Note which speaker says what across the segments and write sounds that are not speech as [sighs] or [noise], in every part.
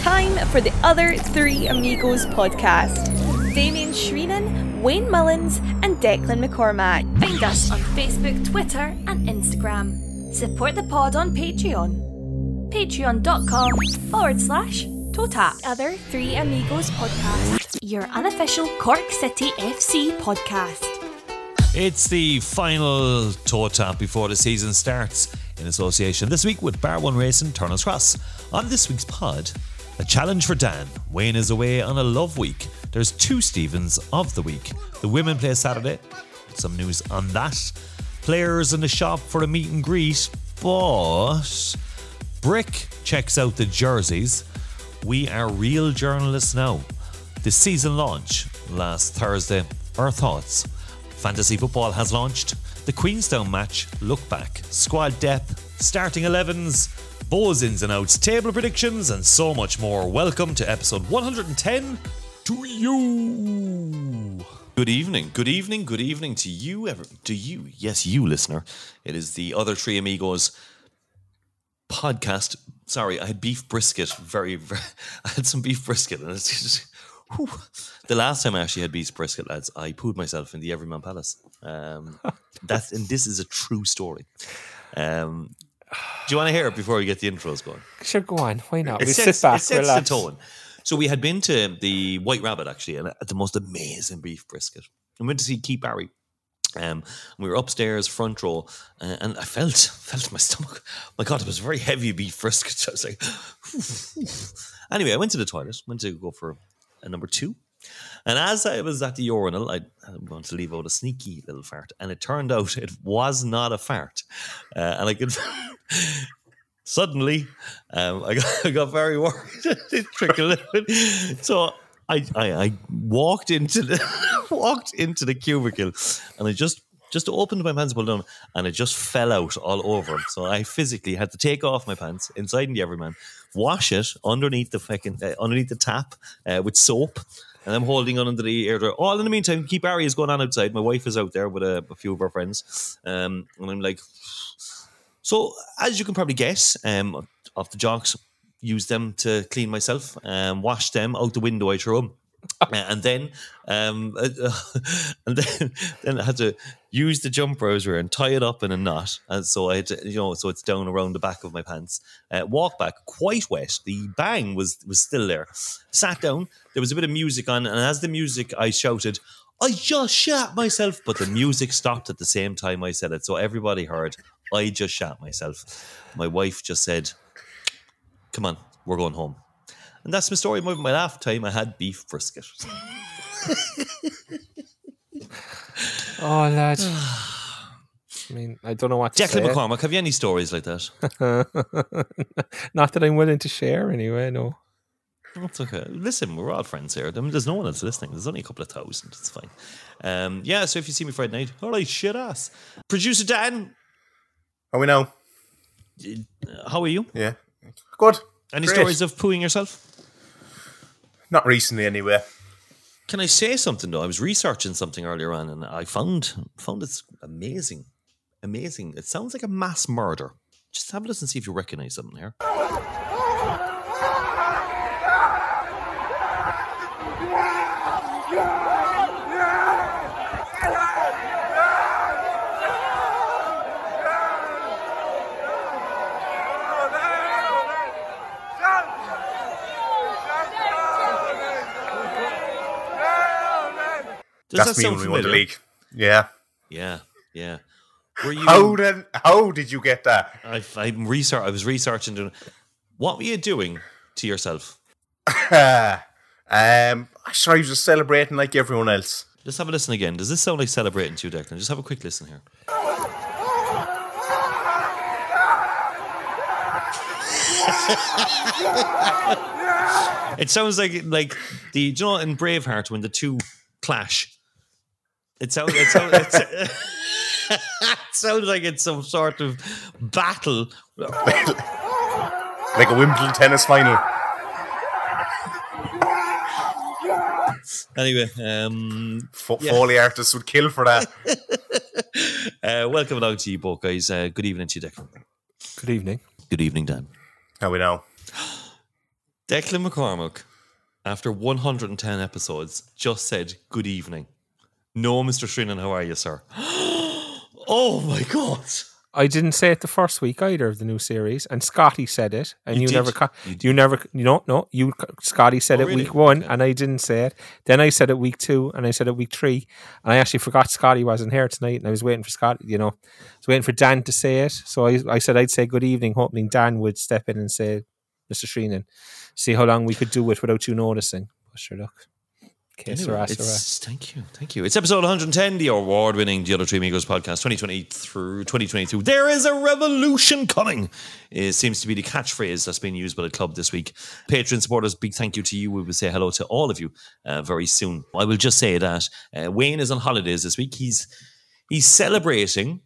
Speaker 1: time for the Other Three Amigos podcast. Damien Shreenan, Wayne Mullins, and Declan McCormack. Find us on Facebook, Twitter, and Instagram. Support the pod on Patreon. Patreon.com forward slash Totap. Other Three Amigos podcast. Your unofficial Cork City FC podcast.
Speaker 2: It's the final toe tap before the season starts in association this week with Bar One Racing Turners Cross. On this week's pod, a challenge for Dan. Wayne is away on a love week. There's two Stevens of the week. The women play Saturday. Some news on that. Players in the shop for a meet and greet, but Brick checks out the jerseys. We are real journalists now. The season launch last Thursday. Our thoughts. Fantasy football has launched. The Queenstown match, look back, squad depth, starting 11s, Bohs ins and outs, table predictions, and so much more. Welcome to episode 110 to you. Good evening, good evening, good evening to you, ever, to you, yes, you listener. It is the Other Three Amigos podcast. Sorry, I had beef brisket. Very, very [laughs] I had some beef brisket, and it's just whew. the last time I actually had beef brisket, lads. I pooed myself in the Everyman Palace. Um, [laughs] that's and this is a true story. Um, do you want to hear it before we get the intros going?
Speaker 3: Sure, go on. Why not?
Speaker 2: It
Speaker 3: We
Speaker 2: sets,
Speaker 3: sit back,
Speaker 2: it sets
Speaker 3: relax.
Speaker 2: the tone. So we had been to the White Rabbit actually, and at the most amazing beef brisket. We went to see Keith Barry. Um, we were upstairs, front row, uh, and I felt [laughs] felt my stomach. My God, it was a very heavy beef brisket. [laughs] I was like, [laughs] anyway, I went to the toilet, went to go for a number two, and as I was at the urinal, I, wanted to leave out a sneaky little fart, and it turned out it was not a fart, uh, and I could. [laughs] Suddenly, um, I, got, [laughs] I got very worried. [laughs] it trickled. So I, I, I walked into the walked into the cubicle, and I just just opened my pants, pulled down, and it just fell out all over. So I physically had to take off my pants inside in the Everyman, wash it underneath the fucking uh, underneath the tap uh, with soap. And I'm holding on under the air. All in the meantime, Keith Barry is going on outside. My wife is out there with a, a few of our friends. Um, and I'm like, so, as you can probably guess, um, off the jocks, use them to clean myself, um, wash them out the window. I throw them. [laughs] Uh, and then, um, [laughs] and then, then I had to use the jump I and tie it up in a knot, and so I had to, you know, so it's down around the back of my pants. Uh, walk back, quite wet. The bang was was still there. Sat down. There was a bit of music on, and as the music, I shouted, "I just shat myself!" But the music stopped at the same time I said it, so everybody heard. I just shat myself. My wife just said, "Come on, we're going home." And that's my story. My, my last time I had beef brisket. [laughs]
Speaker 3: Oh, lad. [sighs] I mean, I don't know what to
Speaker 2: Declan
Speaker 3: say.
Speaker 2: McCormack, have you any stories like that? [laughs]
Speaker 3: Not that I'm willing to share anyway, no.
Speaker 2: That's okay. Listen, we're all friends here. I mean, there's no one else listening. There's only a couple of thousand. It's fine. Um, yeah, so if you see me Friday night, all right, shit ass. Producer Dan,
Speaker 4: Are we now?
Speaker 2: uh, how are you?
Speaker 4: Yeah. Good.
Speaker 2: Any
Speaker 4: Great.
Speaker 2: stories of pooing yourself?
Speaker 4: Not recently, anyway.
Speaker 2: Can I say something though? I was researching something earlier on, and I found found it's amazing, amazing. It sounds like a mass murder. Just have a listen, see if you recognize something here. Does
Speaker 4: That's
Speaker 2: that
Speaker 4: me
Speaker 2: sound
Speaker 4: when we won the
Speaker 2: familiar?
Speaker 4: league. Yeah.
Speaker 2: Yeah, yeah. Were you?
Speaker 4: How then? How did you get that?
Speaker 2: I, I'm research. I was researching. doing- What were you doing to yourself? [laughs]
Speaker 4: um, I sure I was just celebrating like everyone else.
Speaker 2: Just have a listen again. Does this sound like celebrating to you, Declan? Just have a quick listen here. [laughs] it sounds like like the do you know in Braveheart when the two clash. It sounds it sounds, it's, it [laughs] [laughs] sounds like it's some sort of battle. [laughs]
Speaker 4: Like a Wimbledon tennis final.
Speaker 2: Anyway, um,
Speaker 4: Fo-
Speaker 2: Yeah.
Speaker 4: Foley artists would kill for that.
Speaker 2: uh, welcome along to you both, guys. Uh, good evening to you, Declan.
Speaker 3: Good evening.
Speaker 2: Good evening, Dan.
Speaker 4: How we know? [gasps]
Speaker 2: Declan McCormick, after 110 episodes, just said good evening. No, Mr. Shreenan, how are you, sir? [gasps] oh my God.
Speaker 3: I didn't say it the first week either of the new series, and Scotty said it, and
Speaker 2: You
Speaker 3: you, never, co-
Speaker 2: You
Speaker 3: you, never, you know, no, you, Scotty said
Speaker 2: Oh,
Speaker 3: it
Speaker 2: really?
Speaker 3: week one,
Speaker 2: Okay.
Speaker 3: and I didn't say it. Then I said it week two, and I said it week three, and I actually forgot Scotty wasn't here tonight, and I was waiting for Scotty, you know, I was waiting for Dan to say it, so I, I said I'd say good evening, hoping Dan would step in and say, Mr. Shreenan, see how long we could do it without you noticing. But sure, look, okay,
Speaker 2: Anyway,
Speaker 3: Sarah,
Speaker 2: it's, thank you, thank you. It's episode 110, the award-winning The Other Three Amigos podcast, 2020 through 2022. There is a revolution coming. It seems to be the catchphrase that's being used by the club this week. Patreon supporters, big thank you to you. We will say hello to all of you uh, very soon. I will just say that uh, Wayne is on holidays this week. He's he's celebrating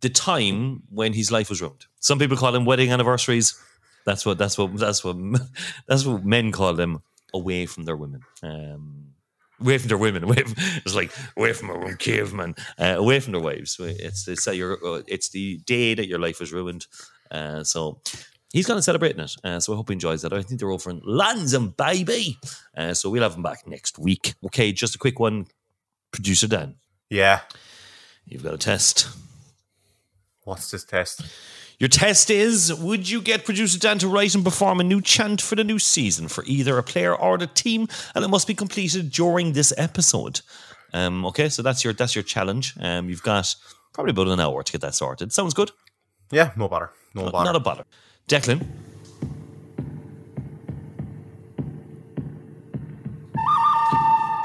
Speaker 2: the time when his life was ruined. Some people call them wedding anniversaries. That's what that's what that's what [laughs] that's what men call them away from their women. Um, away from their women. [laughs] Away from, it's like away from our own caveman. Uh, away from their wives. It's it's that your uh, it's the day that your life was ruined. Uh, so. He's going to celebrate it, uh, so I hope he enjoys that. I think they're over in Lands and baby. Uh, so we'll have him back next week. Okay, just a quick one. Producer Dan,
Speaker 4: Yeah.
Speaker 2: you've got a test.
Speaker 4: What's this test?
Speaker 2: Your test is Would you get producer Dan to write and perform a new chant for the new season for either a player or the team? And it must be completed during this episode. Um, okay, so that's your that's your challenge. Um, you've got probably about an hour to get that sorted. Sounds good?
Speaker 4: Yeah, no bother. No bother.
Speaker 2: Not a bother. Declan.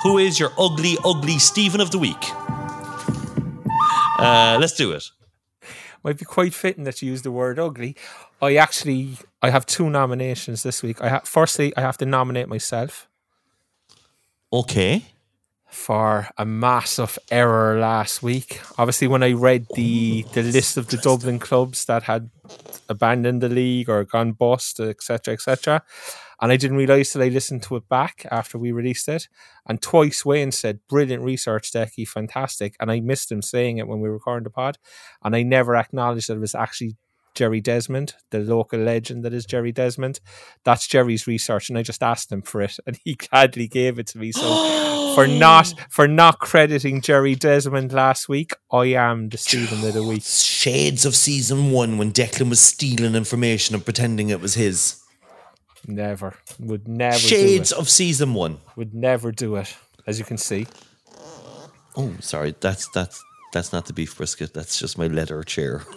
Speaker 2: Who is your ugly, ugly Stephen of the week? Uh, let's do it.
Speaker 3: Might be quite fitting that you use the word ugly. I actually I have two nominations this week. I ha- firstly I have to nominate myself
Speaker 2: Okay.
Speaker 3: for a massive error last week. Obviously, when I read the the list of the Dublin clubs that had abandoned the league or gone bust, etc., etc., and I didn't realize till I listened to it back after we released it, and twice Wayne said, "Brilliant research, Decky, fantastic," and I missed him saying it when we were recording the pod, and I never acknowledged that it was actually. Jerry Desmond, the local legend that is Jerry Desmond. That's Jerry's research, and I just asked him for it, [laughs] and he gladly gave it to me. So [gasps] for not for not crediting Jerry Desmond last week, I am the Stephen of the week.
Speaker 2: Shades of season one when Declan was stealing information and pretending it was his.
Speaker 3: Never would never
Speaker 2: Shades of season one.
Speaker 3: Would never do it. As you can see,
Speaker 2: Oh, sorry. That's that's that's not the beef brisket. That's just my leather chair. [laughs]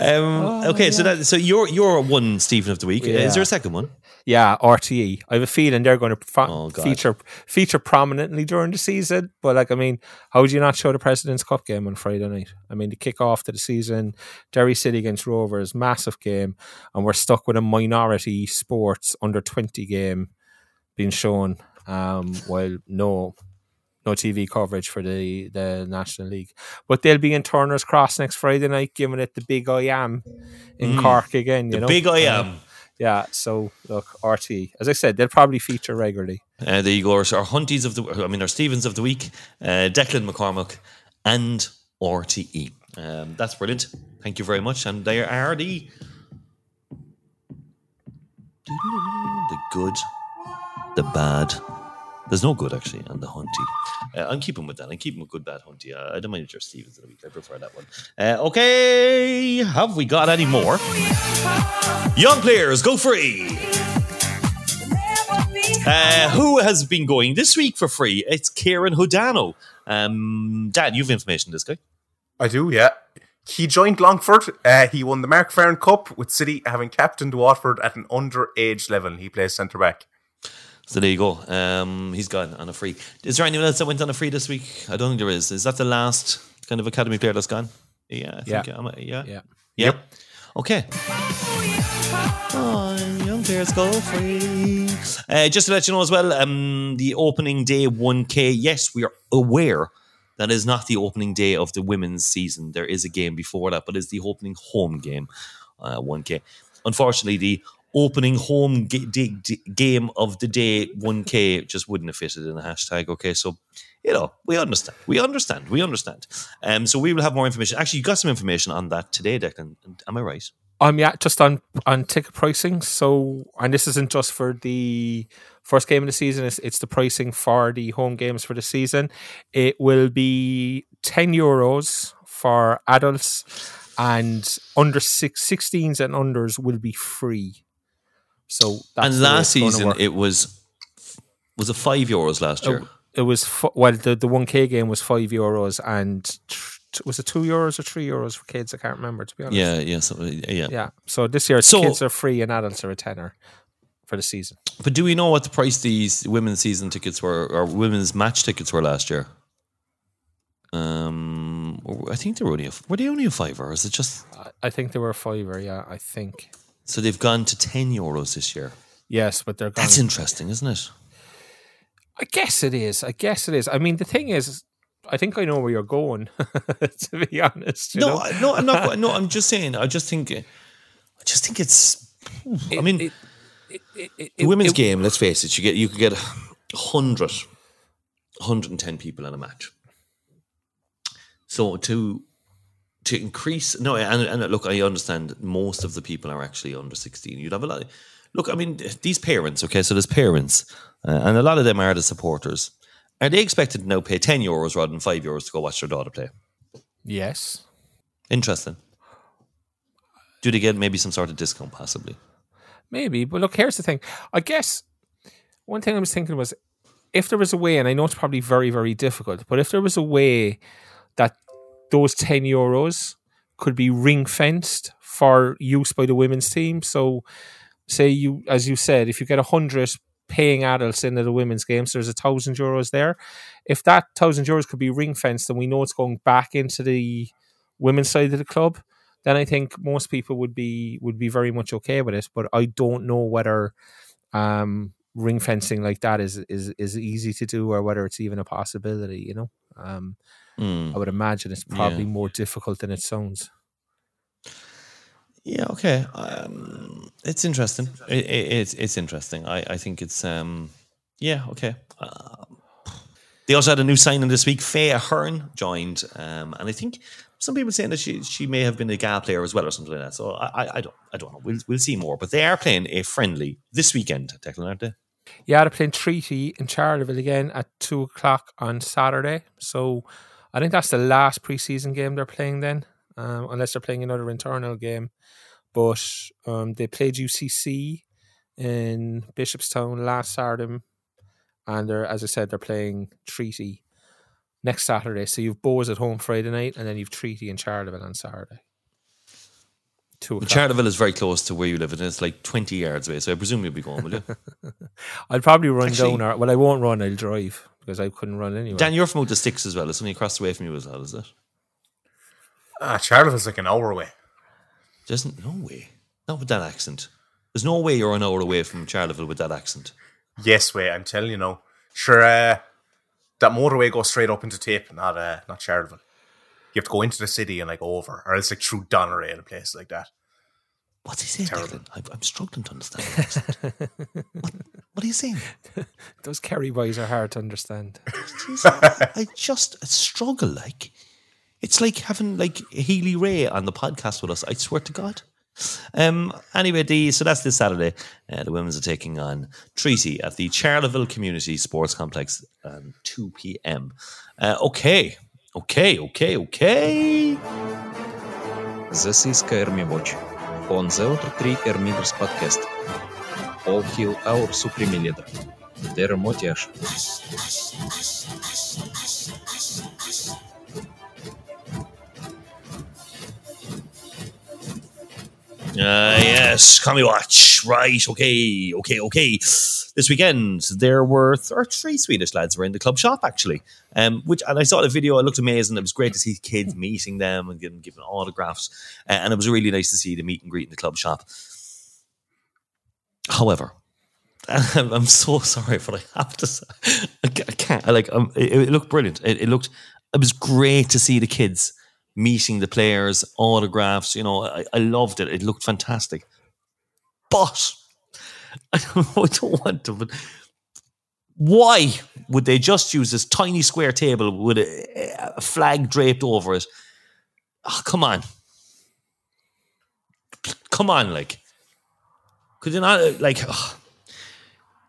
Speaker 2: Um, okay, so that so you're you're one Stephen of the week. Uh, Is there a second one?
Speaker 3: Yeah, RTE. I have a feeling they're going to pro-
Speaker 2: Oh,
Speaker 3: feature feature prominently during the season. But like, I mean, how would you not show the President's Cup game on Friday night? I mean, the kick off to the season, Derry City against Rovers, massive game, and we're stuck with a minority sports under twenty game being shown, um, while no no TV coverage for the the National League. But they'll be in Turner's Cross next Friday night, giving it the big I am in Cork again. You
Speaker 2: Mm. The
Speaker 3: know,
Speaker 2: big I
Speaker 3: Uh,
Speaker 2: am.
Speaker 3: Yeah, so look, RT. As I said, they'll probably feature regularly.
Speaker 2: Uh, go. Our, our Hunties of the, I mean, our Stevens of the week, uh, Declan McCormick, and RTE. Um, that's brilliant. Thank you very much. And they are the [laughs] the good, the bad. There's no good actually, and the Hunty. Uh, I'm keeping with that. I'm keeping with good, bad Hunty. Uh, I don't mind your Stevens in the week. I prefer that one. Uh, okay, have we got any more? Young players, go free. Uh, who has been going this week for free? It's Kieran Hodano. Um, Dan, you have information on this guy.
Speaker 4: I do, yeah. He joined Longford. Uh, he won the Mark Farren Cup with City, having captained Watford at an underage level. He plays centre back.
Speaker 2: So there you go. Um, he's gone on a free. Is there anyone else that went on a free this week? I don't think there is. Is that the last kind of academy player that's gone? Yeah, I think.
Speaker 3: Yeah.
Speaker 2: yeah.
Speaker 3: Yeah.
Speaker 2: Yep. Okay. Oh, young players go free. Uh, just to let you know as well, um, the opening day 1K. Yes, we are aware that is not the opening day of the women's season. There is a game before that, but it's the opening home game, uh, 1K. Unfortunately, the opening home ga- d- d- game of the day 1K just wouldn't have fitted in the hashtag. Okay, so you know we understand, we understand, we understand. Um, so we will have more information. Actually, you got some information on that today, Declan. Am I right?
Speaker 3: Um, yeah, just on on ticket pricing. So, and this isn't just for the first game of the season. It's, it's the pricing for the home games for the season. It will be ten euros for adults, and under six, 16s and unders will be free. So, that's
Speaker 2: and last season it was was it five euros last year?
Speaker 3: it, it was fu- well the the one K game was five euros and tr- was it two euros or three euros for kids? I can't remember to be honest.
Speaker 2: yeah, yeah, so, yeah.
Speaker 3: yeah. So this year
Speaker 2: So-
Speaker 3: kids are free and adults are a tenner for the season.
Speaker 2: But do we know what the price these women's season tickets were or women's match tickets were last year? Um, I think they were only a, were they only a fiver, or is it just
Speaker 3: I- I think they were a fiver. Yeah, I think.
Speaker 2: So they've gone to ten euros this year?
Speaker 3: Yes, but they're gone.
Speaker 2: That's interesting, isn't it?
Speaker 3: I guess it is. I guess it is. I mean, the thing is, I think I know where you're going. [laughs] to be honest,
Speaker 2: No,
Speaker 3: know?
Speaker 2: No, I'm not. No, I'm just saying. I just think. I just think it's. I mean,
Speaker 3: it, it, it,
Speaker 2: the women's
Speaker 3: it-
Speaker 2: game. Let's face it. You get you could get 100, 110 people in a match. So to to increase no, and, and look, I understand most of the people are actually under sixteen. You'd have a lot. Look, I mean, these parents. Okay, so there's parents, uh, and a lot of them are the supporters. Are they expected to now pay ten euros rather than five euros to go watch their daughter play?
Speaker 3: Yes.
Speaker 2: Interesting. Do they get maybe some sort of discount, possibly?
Speaker 3: Maybe, but look, here's the thing. I guess one thing I was thinking was if there was a way, and I know it's probably very, very difficult, but if there was a way that those 10 euros could be ring fenced for use by the women's team. So, say you, as you said, if you get a 100 paying adults into the women's games, there's a thousand euros there. If that thousand euros could be ring fenced and we know it's going back into the women's side of the club, then I think most people would be would be very much okay with it. But I don't know whether um, ring fencing like that is is is easy to do or whether it's even a possibility. You know, um,
Speaker 2: Hmm.
Speaker 3: I would imagine it's probably
Speaker 2: Yeah.
Speaker 3: more difficult than it sounds.
Speaker 2: Yeah, okay. Um, it's interesting. It, it, it's it's interesting. I, I think it's um, yeah, okay. Um, they also had a new signing this week. Faye Ahern joined, um, and I think some people saying that she she may have been a GA player as well or something like that. So I I, I don't I don't know. We'll we'll see more. But they are playing a friendly this weekend, Declan, aren't they?
Speaker 3: Playing Treaty in Charleville again at two o'clock on Saturday. So I think that's the last preseason game they're playing then, um, unless they're playing another internal game. But um, they played UCC in Bishopstown last Saturday, and they're as I said they're playing Treaty next Saturday. So you've Bohs at home Friday night, and then you've Treaty in Charleville on Saturday. Two o'clock.
Speaker 2: Charleville is very close to where you live, and it's like twenty yards away. So I presume you'll be going, will you? [laughs]
Speaker 3: I'll probably run
Speaker 2: Actually-
Speaker 3: down, or well, I won't run. I'll drive because I couldn't run anyway.
Speaker 2: Dan, you're from out the sticks as well. It's only across the way from you as well, is it?
Speaker 4: Ah, Charleville's like an hour away.
Speaker 2: There's no way. Not with that accent. There's no way you're an hour away from Charleville with that accent.
Speaker 4: Yes, way. I'm telling you now. Sure, uh, that motorway goes straight up into Tape, not uh, not Charleville. You have to go into the city and like over, or it's like through Donnery and a place like that.
Speaker 2: What's he saying,
Speaker 4: Terrible.
Speaker 2: Declan? I'm, I'm struggling to understand. what, [laughs] what are you saying? [laughs]
Speaker 3: Those Kerry boys are hard to understand. [laughs]
Speaker 2: Jeez, I, I just struggle. Like it's like having like Healy-Rae on the podcast with us. I swear to God. Um. Anyway, the so that's this Saturday. Uh, the women's are taking on Treaty at the Charleville Community Sports Complex at two p.m. Uh, okay, okay, okay, okay.
Speaker 5: This is KRM Watch on the Other 3 Amigos podcast. All hail our supreme leader, Dermot Usher.
Speaker 2: Uh, yes, Commie Watch. Right, okay, okay, okay. This weekend, there were th- three Swedish lads were in the club shop, actually. Um, which And I saw the video, it looked amazing. It was great to see kids meeting them and giving, giving autographs. Uh, and it was really nice to see the meet and greet in the club shop. However, [laughs] I'm so sorry, but I have to say, I I can't. I like, um, it, it looked brilliant. It, it looked, it was great to see the kids meeting the players, autographs. You know, I, I loved it. It looked fantastic. But [laughs] I don't, know, I don't want to. But why would they just use this tiny square table with a, a flag draped over it? Oh, come on. come on, like, could you not like?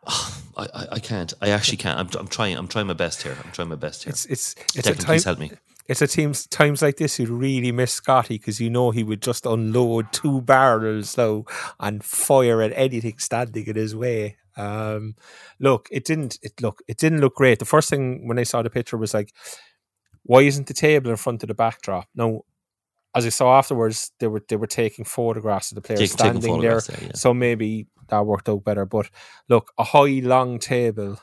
Speaker 2: I, I, I can't. I actually can't. I'm, I'm trying. I'm trying my best here. I'm trying my best here.
Speaker 3: It's it's it's a
Speaker 2: Declan,
Speaker 3: time,
Speaker 2: please help me.
Speaker 3: It's at times times like this you really miss Scotty because you know he would just unload two barrels though and fire at anything standing in his way. Um, look, it didn't. It look. It didn't look great. The first thing when I saw the picture was like, why isn't the table in front of the backdrop? Now, as I saw afterwards, they were they were taking photographs of the players standing there,
Speaker 2: there, yeah.
Speaker 3: so maybe that worked out better. But look, a high long table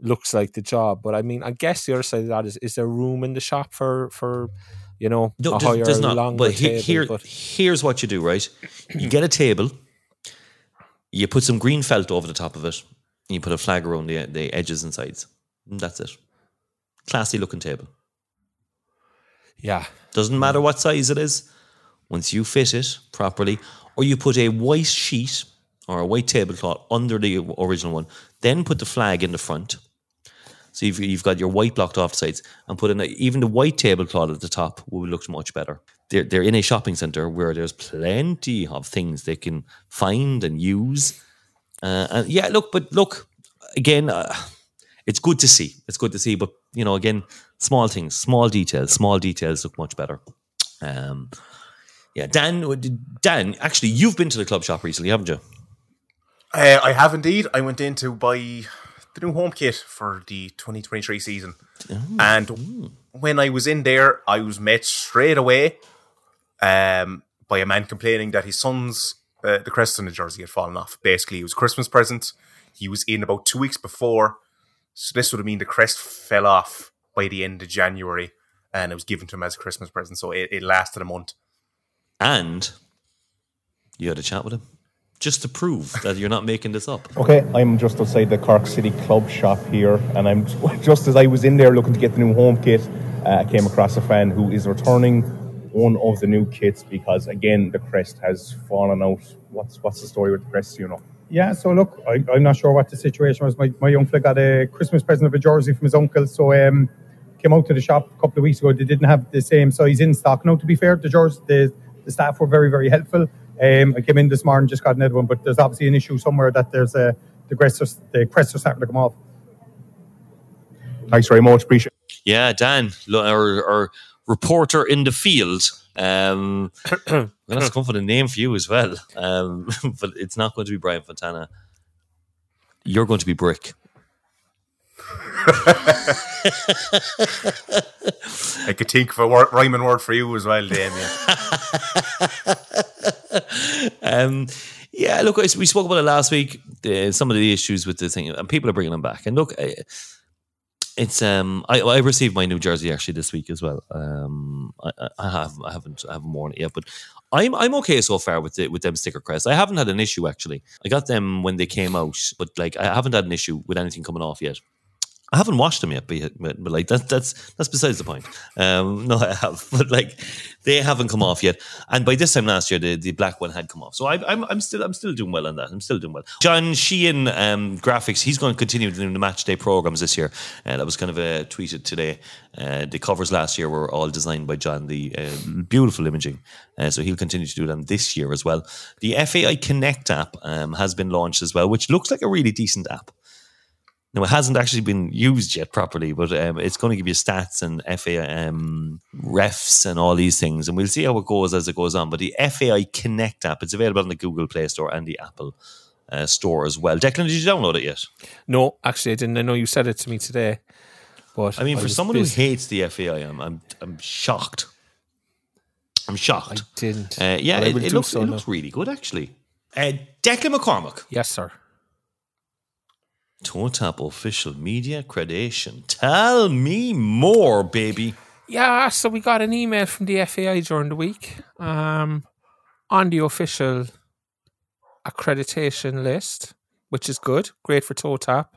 Speaker 3: looks like the job. But I mean, I guess the other side of that is: is there room in the shop for for you know
Speaker 2: No,
Speaker 3: a
Speaker 2: there's,
Speaker 3: higher,
Speaker 2: there's not.
Speaker 3: longer
Speaker 2: But he-
Speaker 3: table?
Speaker 2: here,
Speaker 3: but
Speaker 2: here's what you do, right? You get a table, you put some green felt over the top of it, and you put a flag around the the edges and sides. And that's it. Classy looking table.
Speaker 3: yeah,
Speaker 2: Doesn't matter what size it is. Once you fit it properly, or you put a white sheet or a white tablecloth under the original one, then put the flag in the front. So you've, you've got your white blocked off sides and put in a, even the white tablecloth at the top would look much better. They're, they're in a shopping center where there's plenty of things they can find and use. Uh, and yeah, look, but look, again, uh, it's good to see. It's good to see, but you know, again, small things, small details, small details look much better. Um, yeah, Dan, Dan, actually, you've been to the club shop recently, haven't you?
Speaker 4: Uh, I have indeed. I went in to buy the new home kit for the 2023 season. And when I was in there, I was met straight away um, by a man complaining that his son's, uh, the crest on the jersey had fallen off. Basically, it was Christmas present. He was in about two weeks before. So this would have mean the crest fell off by the end of January and it was given to him as a Christmas present. So it, it lasted a month.
Speaker 2: And you had a chat with him just to prove that you're not making this up. [laughs]
Speaker 6: Okay, I'm just outside the Cork City Club shop here, and I'm [laughs] just as I was in there looking to get the new home kit, uh, I came across a fan who is returning one of the new kits because again the crest has fallen out. What's what's the story with the crest? You know.
Speaker 7: Yeah, so look, I, I'm not sure what the situation was. My, my young fella got a Christmas present of a jersey from his uncle, so um, came out to the shop a couple of weeks ago. They didn't have the same size in stock. Now, to be fair, the jersey, the, the staff were very, very helpful. Um, I came in this morning, just got another one, but there's obviously an issue somewhere that there's a the crest are, the crest are starting to come off.
Speaker 6: Thanks very much. Appreciate.
Speaker 2: Yeah, Dan, our, our reporter in the field. Um, I'm going to come for the name for you as well, um, [laughs] but it's not going to be Brian Fontana. You're going to be Brick. [laughs]
Speaker 4: I could think of a word, rhyming word for you as well, Damien. [laughs] [laughs]
Speaker 2: Um, yeah, look, we spoke about it last week. The, some of the issues with the thing, and people are bringing them back. And look, it's um, I, I received my new jersey actually this week as well. Um, I, I- I have I haven't I haven't worn it yet, but I'm I'm okay so far with the, with them sticker crests. I haven't had an issue actually. I got them when they came out, but like I haven't had an issue with anything coming off yet. I haven't watched them yet, but, but, like that, that's that's besides the point. Um, [laughs] no, I have, [laughs] but like they haven't come off yet. And by this time last year, the, the black one had come off. So I, I'm I'm still I'm still doing well on that. I'm still doing well. John Sheehan um, graphics. He's going to continue doing the match day programs this year. Uh, that was kind of uh, tweeted today. Uh, the covers last year were all designed by John. The uh, beautiful imaging. Uh, so he'll continue to do them this year as well. The FAI Connect app um, has been launched as well, which looks like a really decent app. Now it hasn't actually been used yet properly, but um, it's going to give you stats and FAI um, refs and all these things, and we'll see how it goes as it goes on. But the FAI Connect app, it's available on the Google Play Store and the Apple uh, Store as well. Declan, did you download it yet?
Speaker 3: no, actually, I didn't. I know you said it to me today, but
Speaker 2: I mean, for someone
Speaker 3: busy.
Speaker 2: who hates the FAI, I'm I'm, I'm shocked. I'm
Speaker 3: I
Speaker 2: shocked.
Speaker 3: didn't.
Speaker 2: Uh, yeah, it, it looks
Speaker 3: so
Speaker 2: it looks really good actually. Uh, Declan McCormick.
Speaker 3: Yes, sir.
Speaker 2: Toe Tap official media accreditation. Tell me more, baby.
Speaker 3: Yeah, so we got an email from the FAI during the week um, on the official accreditation list, which is good. Great for toe tap.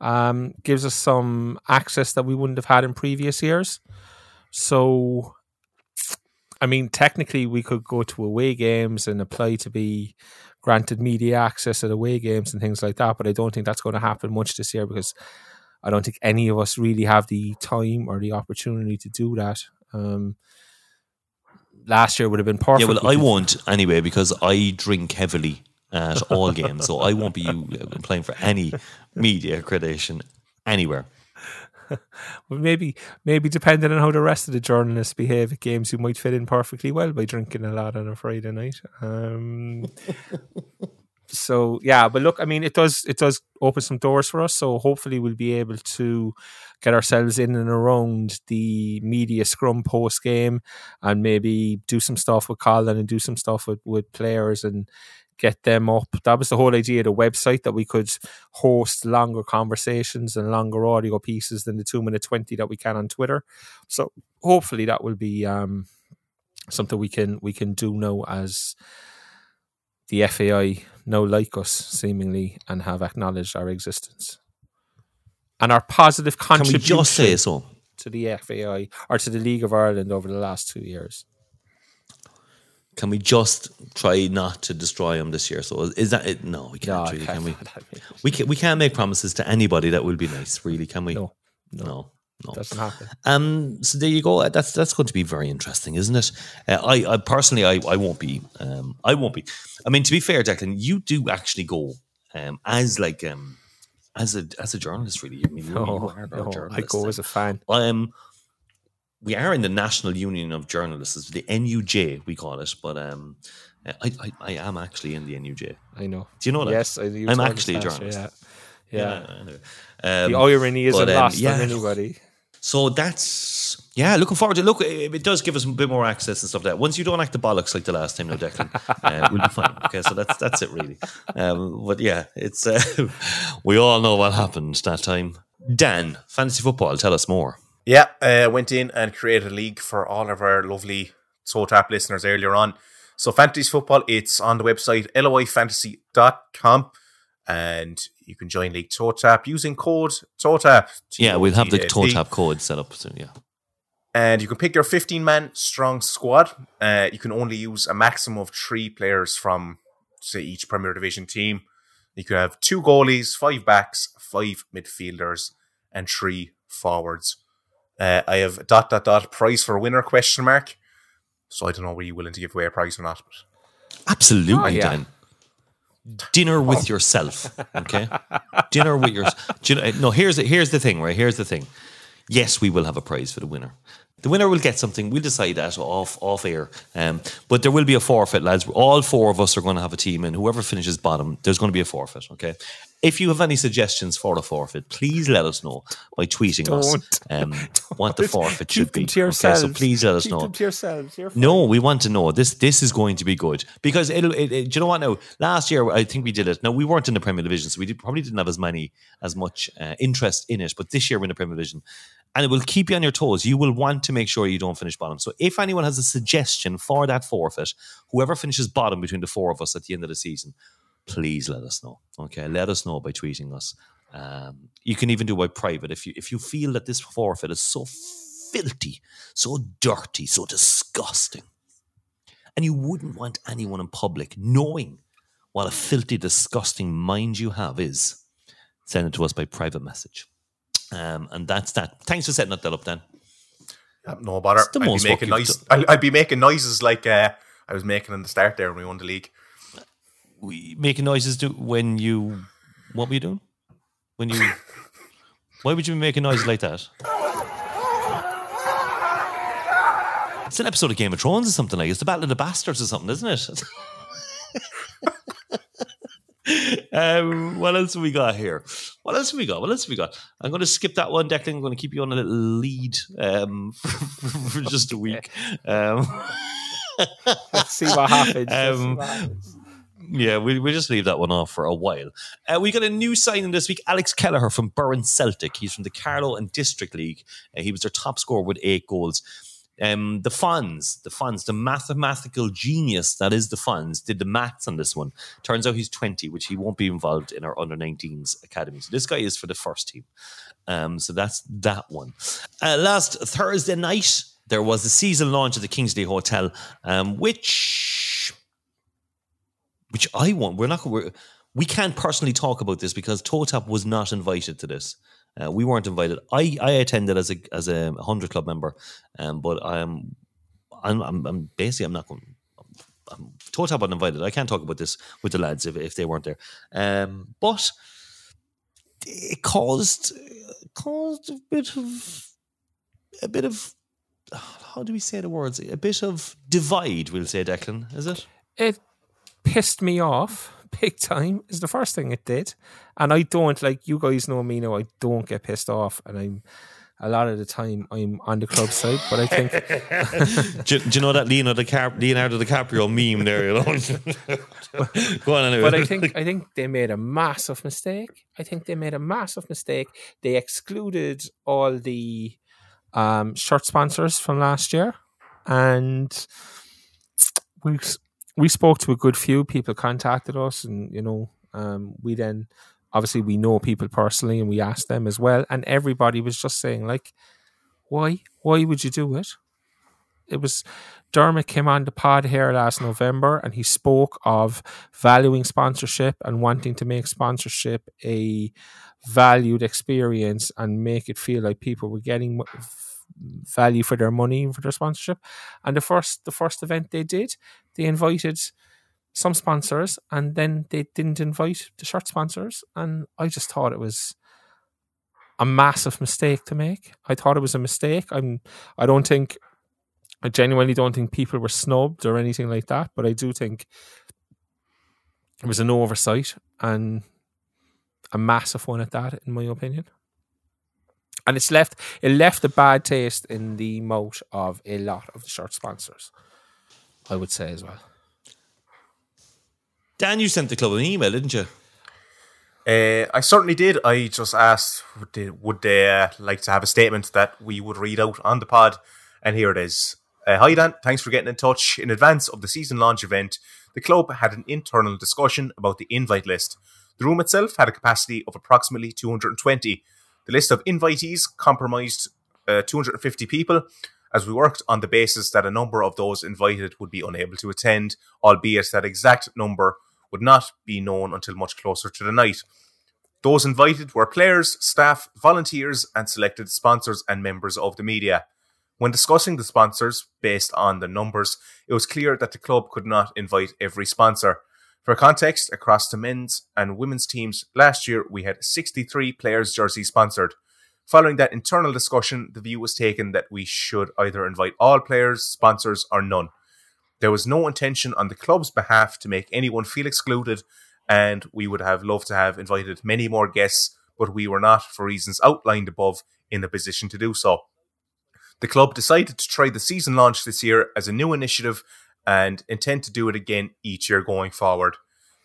Speaker 3: Um, gives us some access that we wouldn't have had in previous years. So, I mean, technically, we could go to away games and apply to be granted media access at away games and things like that. But I don't think that's going to happen much this year because I don't think any of us really have the time or the opportunity to do that. Um, last year would have been perfect.
Speaker 2: Yeah, well, I won't anyway because I drink heavily at all games, so I won't be playing for any media accreditation anywhere.
Speaker 3: Well, maybe, maybe depending on how the rest of the journalists behave at games, you might fit in perfectly well by drinking a lot on a Friday night. Um, [laughs] so yeah, but look, I mean, it does it does open some doors for us. So hopefully, we'll be able to get ourselves in and around the media scrum post game, and maybe do some stuff with Colin and do some stuff with with players and get them up. That was the whole idea of the website that we could host longer conversations and longer audio pieces than the two minute twenty that we can on Twitter. So hopefully that will be um, something we can we can do now as the FAI now like us seemingly and have acknowledged our existence and our positive
Speaker 2: Can we
Speaker 3: contribution
Speaker 2: just say so?
Speaker 3: to the FAI or to the League of Ireland over the last two years.
Speaker 2: Can we just try not to destroy them this year? So is that it? No, we can't
Speaker 3: No,
Speaker 2: really, can we? [laughs] We can, we can't make promises to anybody that will be nice, really, can we?
Speaker 3: No,
Speaker 2: no, no.
Speaker 3: doesn't happen.
Speaker 2: Um, so there you go. That's that's going to be very interesting, isn't it? Uh, I, I personally, I, I won't be. Um, I won't be. I mean, to be fair, Declan, you do actually go um, as like um, as a as a journalist, really. I mean,
Speaker 3: No,
Speaker 2: a
Speaker 3: no, I go as a fan.
Speaker 2: I Um, we are in the National Union of Journalists, the NUJ, we call it. But um, I, I, I am actually in the NUJ.
Speaker 3: I know.
Speaker 2: Do you know that?
Speaker 3: Yes, I,
Speaker 2: I'm actually a journalist.
Speaker 3: Yeah, yeah.
Speaker 2: anyway.
Speaker 3: the
Speaker 2: Um,
Speaker 3: irony isn't
Speaker 2: but, um,
Speaker 3: lost
Speaker 2: yeah,
Speaker 3: on anybody.
Speaker 2: So that's yeah, looking forward to look. It, it does give us a bit more access and stuff like that. Once you don't act the bollocks like the last time, no Declan, [laughs] uh, we'll be fine. Okay, so that's that's it really. Um, but yeah, it's uh, [laughs] we all know what happened that time. Dan, fantasy football, tell us more.
Speaker 4: Yeah, uh, went in and created a league for all of our lovely TOTAP listeners earlier on. So fantasy football, it's on the website loifantasy.com and you can join League TOTAP using code TOTAP.
Speaker 2: Yeah, we'll have the
Speaker 4: T-O-T-A-P.
Speaker 2: tap code set up soon. Yeah,
Speaker 4: And you can pick your 15 man strong squad. Uh, you can only use a maximum of three players from, say, each Premier Division team. You can have two goalies, five backs, five midfielders, and three forwards. Uh, I have dot dot dot prize for winner question mark. So I don't know were you willing to give away a prize or not. But
Speaker 2: absolutely,
Speaker 3: Oh, yeah.
Speaker 2: Dan. Dinner with yourself, [laughs] okay? Dinner with your. You know, no, here's the, here's the thing, right? Here's the thing. Yes, we will have a prize for the winner. The winner will get something. We'll decide that off off air. Um, but there will be a forfeit, lads. All four of us are going to have a team, and whoever finishes bottom, there's going to be a forfeit. Okay. If you have any suggestions for a forfeit, please let us know by tweeting us
Speaker 3: Don't.
Speaker 2: um, [laughs] what the forfeit
Speaker 3: Keep
Speaker 2: should be.
Speaker 3: them to yourselves.
Speaker 2: Okay, so please let us
Speaker 3: Keep
Speaker 2: know.
Speaker 3: them to yourselves. You're.
Speaker 2: No, we want to know this. This is going to be good because it'll. It, it- do you know what? Now, last year I think we did it. Now we weren't in the Premier Division, so we did, probably didn't have as many as much uh, interest in it. But this year we're in the Premier Division, and it will keep you on your toes. You will want to make sure you don't finish bottom. So if anyone has a suggestion for that forfeit, whoever finishes bottom between the four of us at the end of the season, please let us know. Okay, let us know by tweeting us. Um, you can even do by private if you if you feel that this forfeit is so filthy, so dirty, so disgusting, and you wouldn't want anyone in public knowing what a filthy, disgusting mind you have is. Send it to us by private message. Um, and that's that. Thanks for setting that up, Dan.
Speaker 4: yeah, no bother. I'd be making
Speaker 2: work you've
Speaker 4: noise. I'll, I'll be making noises like uh, I was making in the start there when we won the league.
Speaker 2: We making noises do when you what were you doing? When you [laughs] why would you be making noises like that? It's an episode of Game of Thrones or something like It's the Battle of the Bastards or something, isn't it? [laughs] um, what else have we got here? What else have we got? What else have we got? I'm going to skip that one, Declan. I'm going to keep you on a little lead um, for, [laughs] for just a week. Um,
Speaker 3: Let's see what happens.
Speaker 2: Yeah, we we just leave that one off for a while. Uh, we got a new signing this week, Alex Kelleher from Burrin Celtic. He's from the Carlow and District League. Uh, he was their top scorer with eight goals. Um, the funds, the funds, the mathematical genius that is the funds, did the maths on this one. Turns out he's 20, which he won't be involved in our under 19s academy. So this guy is for the first team. Um, so that's that one. Uh, last Thursday night, there was the season launch of the Kingsley Hotel, um, which which I want. We're not. We're, we can't personally talk about this because Totap was not invited to this. Uh, we weren't invited. I, I attended as a as a hundred club member, um, but um, I'm, I'm, I'm basically I'm not going. I'm totally uninvited. I can't talk about this with the lads if, if they weren't there. Um, but it caused caused a bit of a bit of how do we say the words? A bit of divide, we'll say, Declan. Is it?
Speaker 3: It pissed me off [laughs] big time. Is the first thing it did, and I don't like you guys know me now. I don't get pissed off, and I'm a lot of the time I'm on the club side, but I think. [laughs] [laughs]
Speaker 2: do, do, you know that Leonardo, DiCap- Leonardo DiCaprio meme there? You know. Go on anyway.
Speaker 3: But I think I think they made a massive mistake. I think they made a massive mistake. They excluded all the um, shirt sponsors from last year, and we we spoke to a good few people. Contacted us, and you know, um, we then obviously we know people personally and we asked them as well and everybody was just saying like why why would you do it it was Dermot came on the pod here last November and he spoke of valuing sponsorship and wanting to make sponsorship a valued experience and make it feel like people were getting value for their money for their sponsorship and the first the first event they did they invited some sponsors and then they didn't invite the shirt sponsors and I just thought it was a massive mistake to make. I thought it was a mistake. I'm I don't think I genuinely don't think people were snubbed or anything like that, but I do think it was an oversight and a massive one at that, in my opinion. And it's left it left a bad taste in the mouth of a lot of the shirt sponsors, I would say as well.
Speaker 2: Dan, you sent the club an email, didn't you?
Speaker 4: Uh, I certainly did. I just asked, would they, would they uh, like to have a statement that we would read out on the pod? And here it is. Uh, Hi, Dan. Thanks for getting in touch. In advance of the season launch event, the club had an internal discussion about the invite list. The room itself had a capacity of approximately 220. The list of invitees comprised uh, 250 people, as we worked on the basis that a number of those invited would be unable to attend, albeit that exact number would not be known until much closer to the night. Those invited were players, staff, volunteers, and selected sponsors and members of the media. When discussing the sponsors based on the numbers, it was clear that the club could not invite every sponsor. For context, across the men's and women's teams last year, we had 63 players' jerseys sponsored. Following that internal discussion, the view was taken that we should either invite all players, sponsors, or none. There was no intention on the club's behalf to make anyone feel excluded, and we would have loved to have invited many more guests, but we were not, for reasons outlined above, in a position to do so. The club decided to try the season launch this year as a new initiative and intend to do it again each year going forward.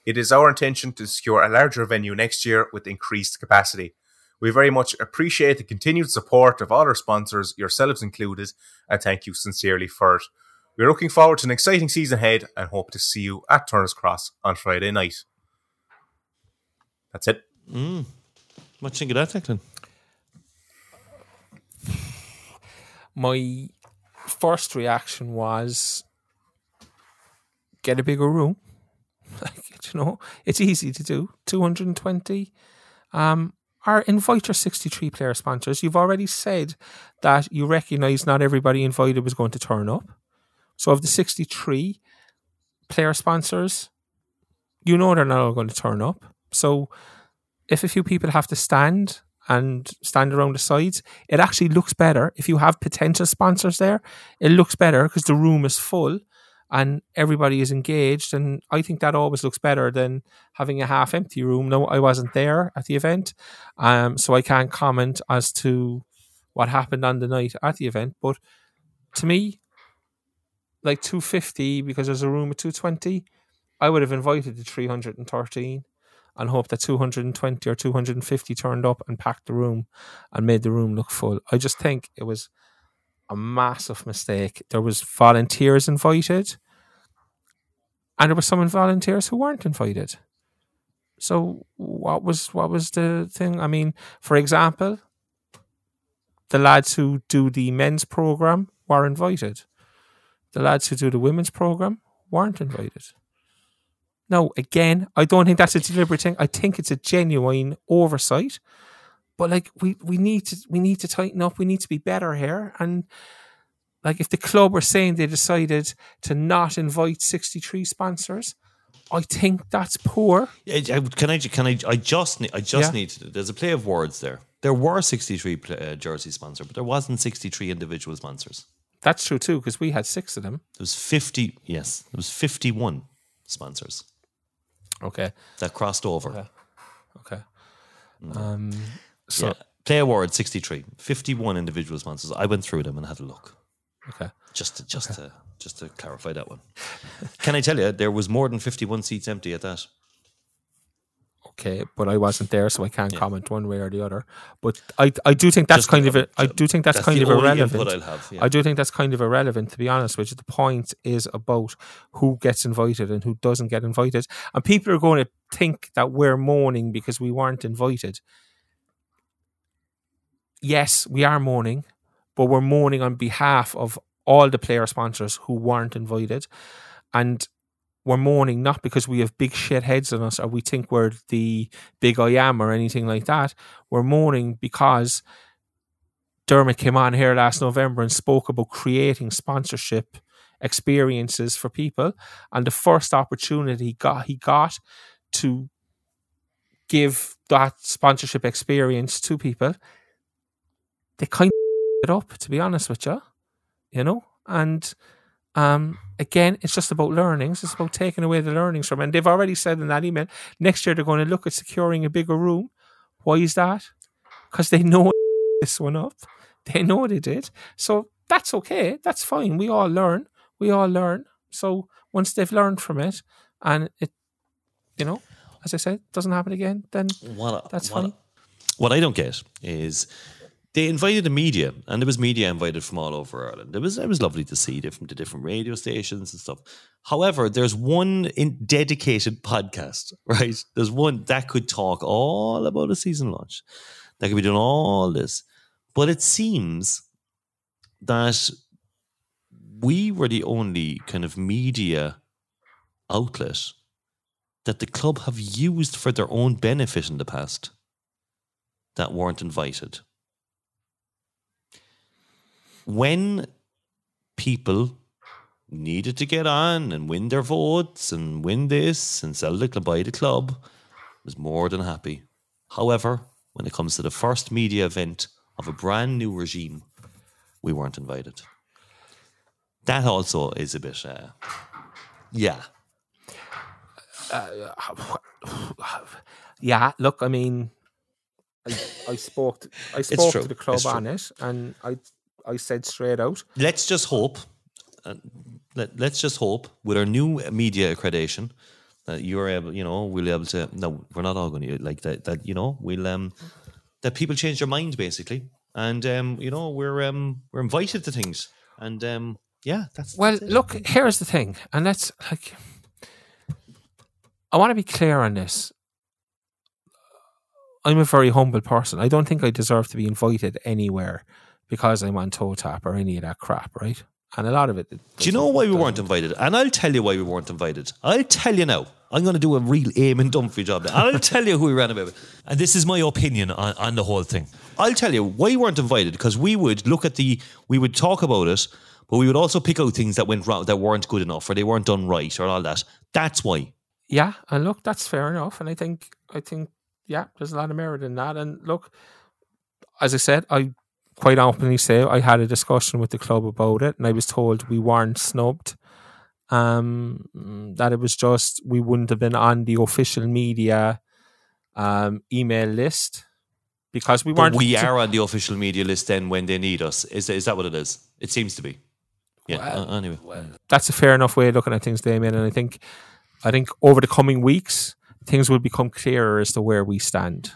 Speaker 4: It is our intention to secure a larger venue next year with increased capacity. We very much appreciate the continued support of all our sponsors, yourselves included, and thank you sincerely for it. We're looking forward to an exciting season ahead and hope to see you at Turner's Cross on Friday night. That's it.
Speaker 2: Mm. What do you think of that, Declan?
Speaker 3: My first reaction was get a bigger room. [laughs] Like, you know, it's easy to do. 220. Um, or invite your 63 player sponsors. You've already said that you recognize not everybody invited was going to turn up. So of the 63 player sponsors, you know they're not all going to turn up. So if a few people have to stand and stand around the sides, it actually looks better. If you have potential sponsors there, it looks better because the room is full and everybody is engaged. And I think that always looks better than having a half empty room. No, I wasn't there at the event, um, so I can't comment as to what happened on the night at the event. But to me, like 250 because there's a room of 220, I would have invited the 313 and hope that 220 or 250 turned up and packed the room and made the room look full. I just think it was a massive mistake. There was volunteers invited and there were some volunteers who weren't invited. So what was what was the thing? I mean, for example, the lads who do the men's program were invited the lads who do the women's program weren't invited. No, again, I don't think that's a deliberate thing. I think it's a genuine oversight. But like we, we need to we need to tighten up. We need to be better here. And like if the club were saying they decided to not invite 63 sponsors, I think that's poor.
Speaker 2: Can I? Can I? I just need. I just
Speaker 3: Yeah.
Speaker 2: need. To, there's a play of words there. There were 63 uh, jersey sponsors, but there wasn't 63 individual sponsors.
Speaker 3: That's true too, because we had six of them.
Speaker 2: There was 50. Yes, there was 51 sponsors
Speaker 3: Okay.
Speaker 2: that crossed over.
Speaker 3: Okay. Um, so,
Speaker 2: yeah. Play award 63, 51 individual sponsors. I went through them and had a look.
Speaker 3: okay.
Speaker 2: Just to, just to just to clarify that one. [laughs] Can I tell you there was more than 51 seats empty at that?
Speaker 3: Okay, but I wasn't there, so I can't comment one way or the other. But I, I do think that's
Speaker 2: Just
Speaker 3: kind of a, I do think that's,
Speaker 2: that's
Speaker 3: kind of irrelevant.
Speaker 2: have, yeah.
Speaker 3: I do think that's kind of irrelevant, to be honest. Which the point is about who gets invited and who doesn't get invited, and people are going to think that we're mourning because we weren't invited. Yes, we are mourning, but we're mourning on behalf of all the player sponsors who weren't invited, and we're mourning not because we have big shit heads on us or we think we're the big I am or anything like that. We're mourning because Dermot came on here last November and spoke about creating sponsorship experiences for people. And the first opportunity he got, he got to give that sponsorship experience to people, they kind of it up, to be honest with you, you know? And um, again, it's just about learnings. It's about taking away the learnings from it. And they've already said in that email, next year they're going to look at securing a bigger room. Why is that? Because they know [laughs] this one up. They know they did. So that's okay. That's fine. We all learn. We all learn. So once they've learned from it and it, you know, as I said, doesn't happen again, then
Speaker 2: What,
Speaker 3: That's
Speaker 2: what,
Speaker 3: fine.
Speaker 2: What I don't get is they invited the media, and there was media invited from all over Ireland. It was it was lovely to see different to different radio stations and stuff. However, there's one in dedicated podcast, [laughs] right? There's one that could talk all about a season launch, that could be doing all this, but it seems that we were the only kind of media outlet that the club have used for their own benefit in the past that weren't invited. When people needed to get on and win their votes and win this and sell the club, buy the club, was more than happy. However, when it comes to the first media event of a brand new regime, we weren't invited. That also is a bit, uh, yeah.
Speaker 3: yeah, look, I mean, I, I spoke, to, I spoke to the club on it, and I, I said straight out,
Speaker 2: let's just hope. Uh, let, let's just hope with our new media accreditation that you're able, you know, we'll be able to. No, we're not all going to like that. That you know, we'll um, that people change their mind basically, and um, you know, we're um, we're invited to things, and um, yeah, that's
Speaker 3: Well,
Speaker 2: that's
Speaker 3: look, here's the thing, and let's like, I want to be clear on this. I'm a very humble person. I don't think I deserve to be invited anywhere because I'm on TOTAP or any of that crap, right? And a lot of it.
Speaker 2: Do you know why we weren't invited? And I'll tell you why we weren't invited. I'll tell you now. I'm going to do a real Eamon Dunphy job now. I'll tell you who we ran away with. And this is my opinion on, on the whole thing. I'll tell you why we weren't invited because we would look at the, we would talk about it, but we would also pick out things that went wrong, that weren't good enough or they weren't done right or all that. That's why.
Speaker 3: Yeah, and look, that's fair enough. And I think, I think, yeah, there's a lot of merit in that. And look, as I said, I quite openly say I had a discussion with the club about it, and I was told we weren't snubbed. Um, that it was just we wouldn't have been on the official media um, email list because we weren't.
Speaker 2: we are on the official media list then when they need us. Is, is that what it is? It seems to be. Yeah, uh, anyway.
Speaker 3: That's a fair enough way of looking at things, Damien. And I think, I think over the coming weeks, things will become clearer as to where we stand.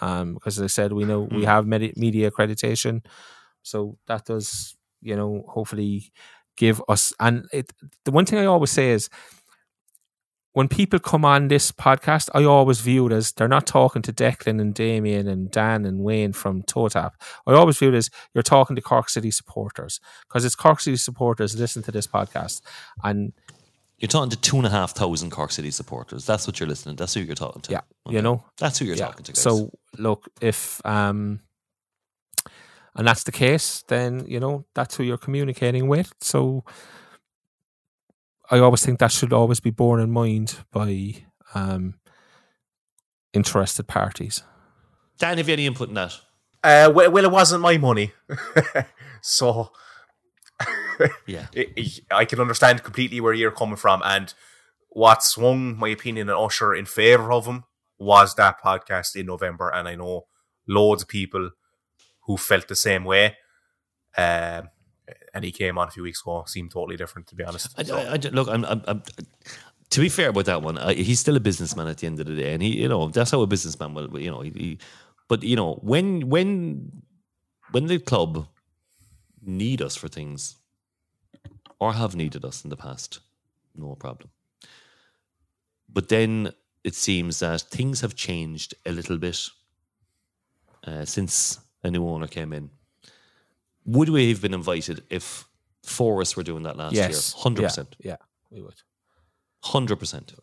Speaker 3: Um, because as I said, we know we have medi- media accreditation, so that does, you know, hopefully give us. And it, the one thing I always say is, when people come on this podcast, I always view it as they're not talking to Declan and Damien and Dan and Wayne from Totap. I always view it as you're talking to Cork City supporters because it's Cork City supporters listen to this podcast, and
Speaker 2: You're talking to two and a half thousand Cork City supporters. That's what you're listening. That's who you're talking to.
Speaker 3: yeah,
Speaker 2: Okay.
Speaker 3: you know,
Speaker 2: That's who you're
Speaker 3: yeah.
Speaker 2: talking to. Guys.
Speaker 3: So look, if um, and that's the case, then you know that's who you're communicating with. So I always think that should always be borne in mind by um, interested parties.
Speaker 2: Dan, have you any input in that?
Speaker 4: Uh, well, well, it wasn't my money, [laughs] so [laughs]
Speaker 2: Yeah.
Speaker 4: it, it- I can understand completely where you're coming from. And what swung my opinion and Usher in favor of him was that podcast in November. And I know loads of people who felt the same way. Um, and he came on a few weeks ago, seemed totally different, to be honest.
Speaker 2: I,
Speaker 4: So-
Speaker 2: I, I- look, I'm, I'm, I'm, to be fair about that one, I, he's still a businessman at the end of the day, and he, you know, that's how a businessman will, you know, he, he, but you know, when when when the club need us for things, or have needed us in the past, no problem. But then it seems that things have changed a little bit uh, since a new owner came in. Would we have been invited if Forest were doing that last
Speaker 3: yes,
Speaker 2: year? 100%.
Speaker 3: Yeah, we would.
Speaker 2: hundred percent.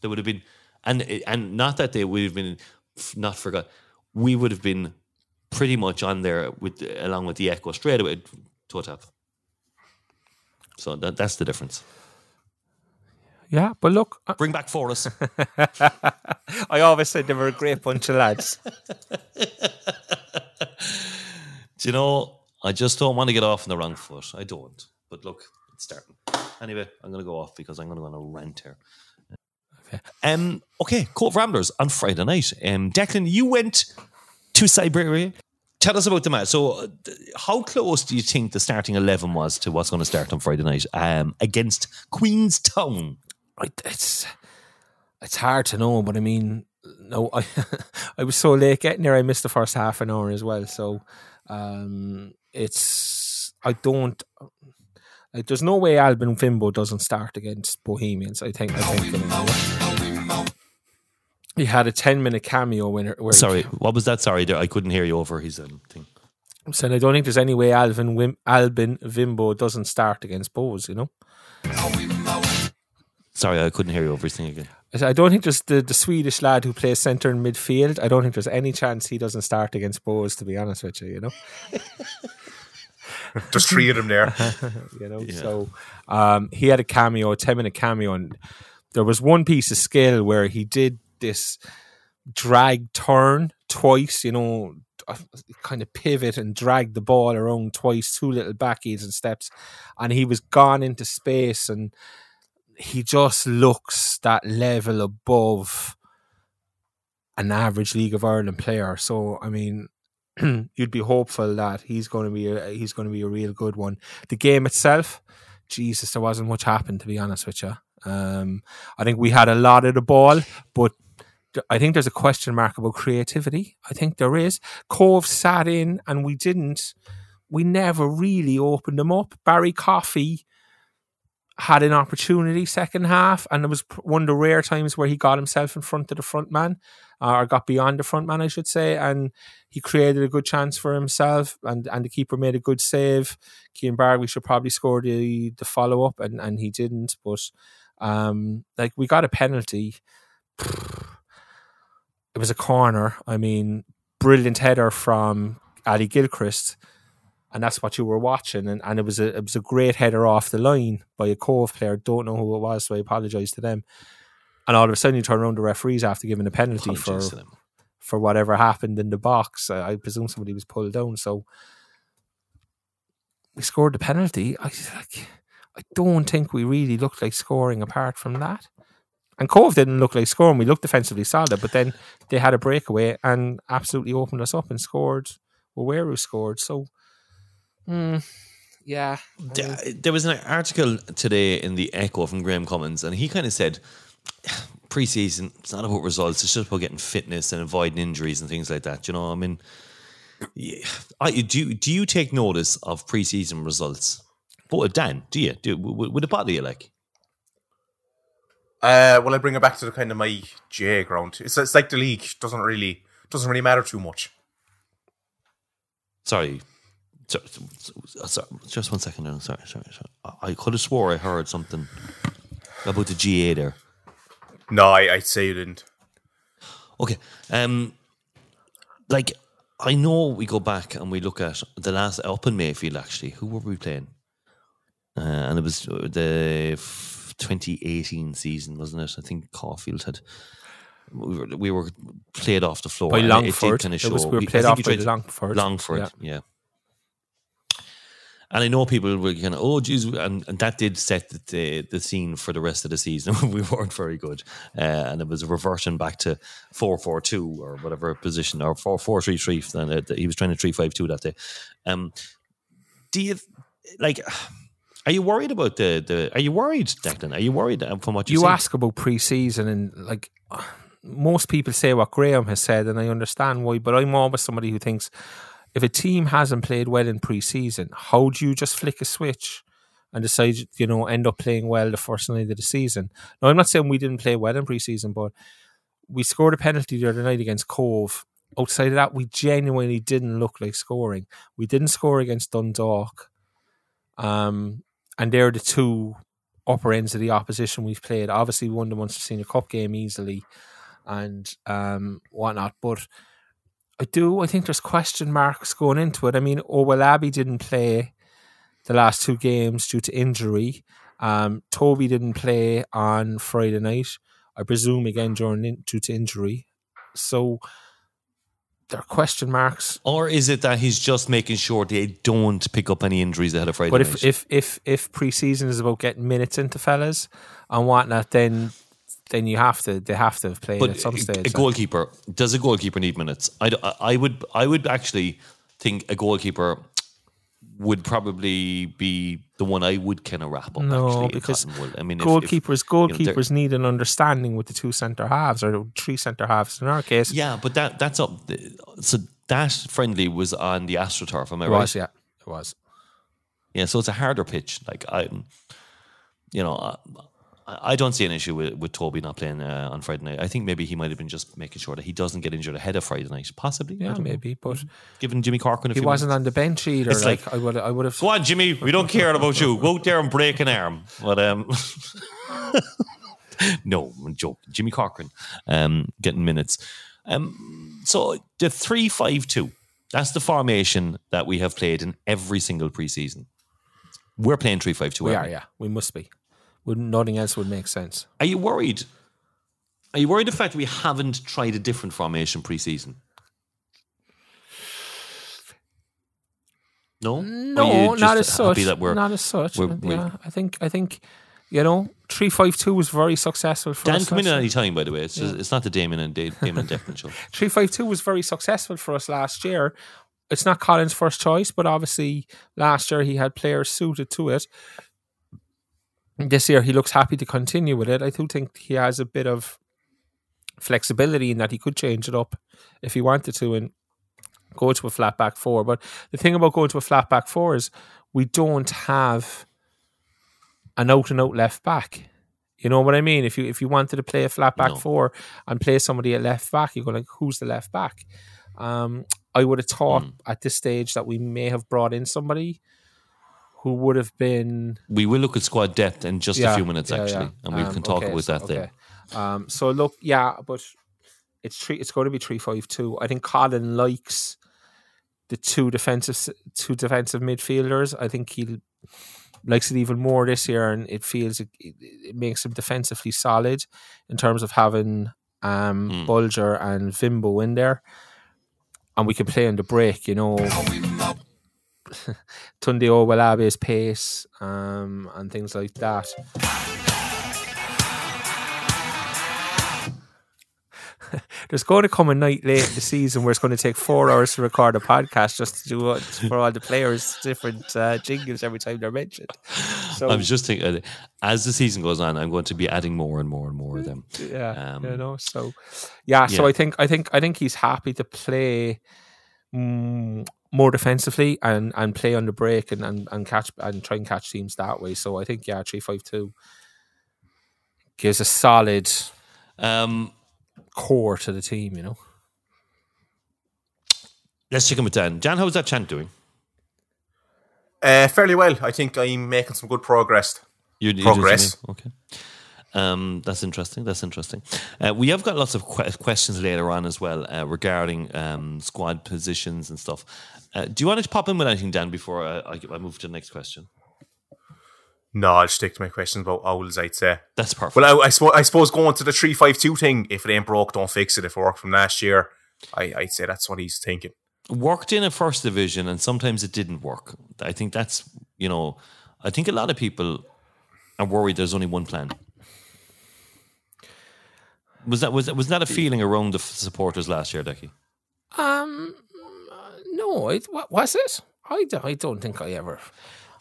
Speaker 2: There would have been, and and not that they would have been not forgot. We would have been pretty much on there with along with the Echo straight away. TOTAP. So that, that's the difference.
Speaker 3: Yeah, but look, I-
Speaker 2: Bring back Forest. [laughs]
Speaker 3: I always said they were a great bunch of lads.
Speaker 2: Do you know? I just don't want to get off on the wrong foot. I don't. But look, it's starting. Anyway, I'm going to go off because I'm going to go on a rant here.
Speaker 3: Okay.
Speaker 2: Um. Okay. Cobh Ramblers on Friday night. Um. Declan, you went to Siberia. Tell us about the match. So, uh, how close do you think the starting eleven was to what's going to start on Friday night? Um, against Queenstown.
Speaker 3: I, it's it's hard to know, but I mean, no, [laughs] I I was so late getting there. I missed the first half an hour as well. So, um, it's I don't. Like, there's no way Albin Fimbo doesn't start against Bohemians. I think. I think. you know. He had a ten minute cameo winner. Where he
Speaker 2: Sorry, what was that? Sorry, I couldn't hear you over his um, thing.
Speaker 3: So I don't think there's any way Alvin Wim, Albin Vimbo doesn't start against Bohs, you know?
Speaker 2: Sorry, I couldn't hear you over his thing again.
Speaker 3: I don't think there's the, the Swedish lad who plays centre in midfield. I don't think there's any chance he doesn't start against Bohs, to be honest with you, you know?
Speaker 4: Just three of them there. [laughs]
Speaker 3: you know. So um, he had a cameo, a ten minute cameo, and there was one piece of skill where he did this drag turn twice. You know, uh, kind of pivot and drag the ball around twice, two little backies and steps, and he was gone into space, and he just looks that level above an average League of Ireland player. So I mean, [clears throat] you'd be hopeful that he's going to be a, he's going to be a real good one. The game itself, Jesus, there wasn't much happened to be honest with you. Um, I think we had a lot of the ball, but I think there's a question mark about creativity. I think there is. Cobh sat in and we didn't. We never really opened them up. Barry Coffey had an opportunity second half, and it was one of the rare times where he got himself in front of the front man, uh, or got beyond the front man, I should say, and he created a good chance for himself, and, and the keeper made a good save. Cian Bargary should probably score the the follow up, and, and he didn't. But um, like we got a penalty. It was a corner. I mean, brilliant header from Ali Gilchrist and that's what you were watching. And, and it was a it was a great header off the line by a Cobh player. Don't know who it was, so I apologise to them. And all of a sudden, you turn around the referees after giving a penalty for
Speaker 2: Apologies to them.
Speaker 3: for whatever happened in the box. I, I presume somebody was pulled down. So we scored the penalty. I like, I don't think we really looked like scoring apart from that. And Cobh didn't look like scoring. We looked defensively solid, but then they had a breakaway and absolutely opened us up and scored. Who scored. So, mm, yeah.
Speaker 2: There- was an article today in the Echo from Graham Cummins, and he kind of said [sighs] preseason it's not about results; it's just about getting fitness and avoiding injuries and things like that. You know, I mean, yeah, I, do you- do you take notice of preseason results? But Dan, do you? Do would, would it bother you? Like,
Speaker 4: Uh, well, I bring it back to the kind of my J ground. It's, it's like the league doesn't really doesn't really matter too much.
Speaker 2: sorry. So, so- so- just one second. now. Sorry, sorry, sorry. I- could have swore I heard something about the GA there.
Speaker 4: No, I, I'd say you didn't.
Speaker 2: Okay. Um like I know we go back and we look at the last up in Mayfield. Actually, who were we playing? Uh, and it was the f- 2018 season, wasn't it? I think Caulfield had. We were, we were played off the floor.
Speaker 3: By Longford.
Speaker 2: It kind of show.
Speaker 3: was- we were played off by Longford.
Speaker 2: Longford,
Speaker 3: Yeah.
Speaker 2: yeah. And I know people were kind of, oh, geez, and, and that did set the, the the scene for the rest of the season. [laughs] we weren't very good, uh, and it was a reverting back to four four two or whatever position or four four three three. Then uh, he was trying to three five two that day. Um, do you like? Are you worried about the the? Are you worried, Declan? Are you worried from what you,
Speaker 3: you ask about pre-season and like most people say what Graham has said and I understand why but I'm always somebody who thinks if a team hasn't played well in pre-season how do you just flick a switch and decide you know end up playing well the first night of the season now I'm not saying we didn't play well in pre-season but we scored a penalty the other night against Cobh outside of that we genuinely didn't look like scoring we didn't score against Dundalk um and they're the two upper ends of the opposition we've played. Obviously, we won the Munster Senior Cup game easily and um, whatnot. But I do, I think there's question marks going into it. I mean, Owolabi didn't play the last two games due to injury. Um, Toby didn't play on Friday night. I presume again during due to injury. So there are question marks.
Speaker 2: or is it that he's just making sure they don't pick up any injuries ahead of Friday
Speaker 3: But
Speaker 2: night?
Speaker 3: if, if if if preseason is about getting minutes into fellas and whatnot, then then you have to they have to have played
Speaker 2: But
Speaker 3: at some stage.
Speaker 2: a goalkeeper does a goalkeeper need minutes? I, I would I would actually think a goalkeeper would probably be the one I would kind of wrap up.
Speaker 3: No,
Speaker 2: actually,
Speaker 3: because
Speaker 2: I mean, if- if-
Speaker 3: goalkeepers
Speaker 2: you know,
Speaker 3: goalkeepers need an understanding with the two centre halves or the three centre halves in our case.
Speaker 2: yeah, but that that's up. So that friendly was on the AstroTurf. Am I
Speaker 3: it
Speaker 2: right?
Speaker 3: was, yeah, it was.
Speaker 2: Yeah, so it's a harder pitch. Like I, you know, uh, I, don't see an issue with, with Toby not playing uh, on Friday night. I think maybe he might have been just making sure that he doesn't get injured ahead of Friday night, possibly.
Speaker 3: Yeah,
Speaker 2: don't know.
Speaker 3: maybe, but
Speaker 2: given Jimmy Corcoran a
Speaker 3: he wasn't
Speaker 2: minutes.
Speaker 3: on the bench either.
Speaker 2: It's
Speaker 3: like,
Speaker 2: like-
Speaker 3: I would, I would have.
Speaker 2: Go on, Jimmy. We don't care about you. Go out there and break an arm. But um, [laughs] no, I'm joking. Jimmy Corcoran um, getting minutes. Um, so the three five two. That's the formation that we have played in every single preseason. We're playing three five two.
Speaker 3: We are, yeah, we must be. Would nothing else would make sense.
Speaker 2: Are you worried? Are you worried the fact that we haven't tried a different formation preseason? No,
Speaker 3: No, not as such. Not as such.
Speaker 2: we're- we're-
Speaker 3: yeah, I think, I think, you know, three five two was very successful for
Speaker 2: Dan,
Speaker 3: us.
Speaker 2: come in at any time. By the way, it's just, it's not the Damon and Da- Damon and Declan show. [laughs]
Speaker 3: Three five two was very successful for us last year. It's not Colin's first choice, but obviously last year he had players suited to it. This year he looks happy to continue with it. I do think he has a bit of flexibility in that he could change it up if he wanted to and go to a flat back four. But the thing about going to a flat back four is we don't have an out and out left back. You know what I mean? If you if you wanted to play a flat back
Speaker 2: No.
Speaker 3: four and play somebody at left back, you go like, who's the left back? Um, I would have thought
Speaker 2: Hmm.
Speaker 3: at this stage that we may have brought in somebody who would have been
Speaker 2: We will look at squad depth in just a few minutes,
Speaker 3: yeah,
Speaker 2: actually,
Speaker 3: yeah.
Speaker 2: and we
Speaker 3: Um,
Speaker 2: can talk
Speaker 3: okay,
Speaker 2: about
Speaker 3: so-
Speaker 2: that then.
Speaker 3: okay. Um, so look, yeah, but it's three. It's going to be three five two. I think Colin likes the two defensive two defensive midfielders. I think he likes it even more this year, and it feels it, it, it makes him defensively solid in terms of having um,
Speaker 2: Hmm.
Speaker 3: Bolger and Vimbo in there, and we can play on the break. You know. [laughs] Tunde Owolabi's pace um, and things like that. [laughs] There's going to come a night late in the season where it's going to take four hours to record a podcast just to do what, for all the players different uh, jingles every time they're mentioned. So
Speaker 2: I was just thinking, uh, as the season goes on, I'm going to be adding more and more and more of them.
Speaker 3: yeah,
Speaker 2: Um,
Speaker 3: you know. So yeah, so. I think I think I think he's happy to play mm, more defensively and and play on the break and, and and catch and try and catch teams that way. So I think yeah, three five two gives a solid
Speaker 2: Um,
Speaker 3: core to the team. You know.
Speaker 2: let's check in with Dan. Dan, how's that chant doing?
Speaker 4: Uh, fairly well. I think I'm making some good progress.
Speaker 2: You, you do
Speaker 4: Progress.
Speaker 2: something? Okay. Um, that's interesting. That's interesting. Uh, we have got lots of que- questions later on as well uh, regarding um, squad positions and stuff. Uh, do you want to pop in with anything, Dan, before I, I, I move to the next question?
Speaker 4: No, I'll stick to my questions about owls. I'd say.
Speaker 2: That's perfect.
Speaker 4: Well, I, I, suppose, I suppose going to the three five two thing. If it ain't broke, don't fix it. If it worked from last year, I, I'd say that's what he's thinking.
Speaker 2: worked in a first division and sometimes it didn't work. I think that's, you know, I think a lot of people are worried there's only one plan. Was that was that was that a feeling around the f- supporters last year, Decky?
Speaker 3: Um, no, it, what was it? I, I don't think I ever.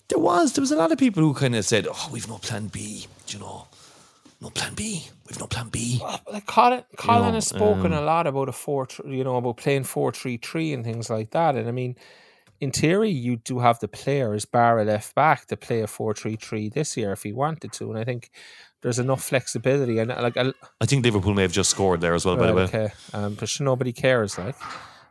Speaker 2: There was there was a lot of people who kind of said, "Oh, we've no plan B," do you know, no plan B. We've no plan B.
Speaker 3: Like Colin, Colin
Speaker 2: know,
Speaker 3: has spoken
Speaker 2: um,
Speaker 3: a lot about a four, you know, about playing four three three and things like that. And I mean, in theory, you do have the players, bar a left back, to play a four three three this year if he wanted to. And I think there's enough flexibility. And like, I,
Speaker 2: I think Liverpool may have just scored there as well. by the way,
Speaker 3: okay, um, but sure, nobody cares. Like,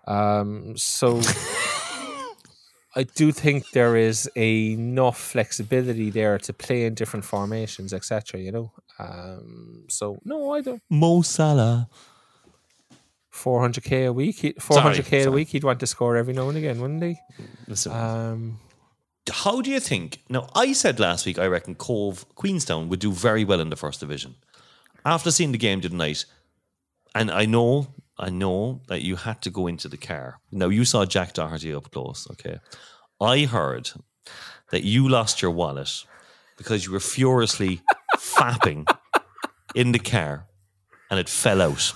Speaker 3: um, so [laughs] I do think there is enough flexibility there to play in different formations, etc. You know, um, so no, I don't.
Speaker 2: Mo Salah.
Speaker 3: Four hundred k a week, four hundred k a
Speaker 2: sorry.
Speaker 3: week. He'd want to score every now and again, wouldn't he?
Speaker 2: Listen,
Speaker 3: Um,
Speaker 2: how do you think? Now, I said last week I reckon Cobh Queenstown would do very well in the first division. After seeing the game tonight, and I know, I know that you had to go into the car. Now you saw Jack Doherty up close. Okay, I heard that you lost your wallet because you were furiously [laughs] fapping in the car, and it fell out.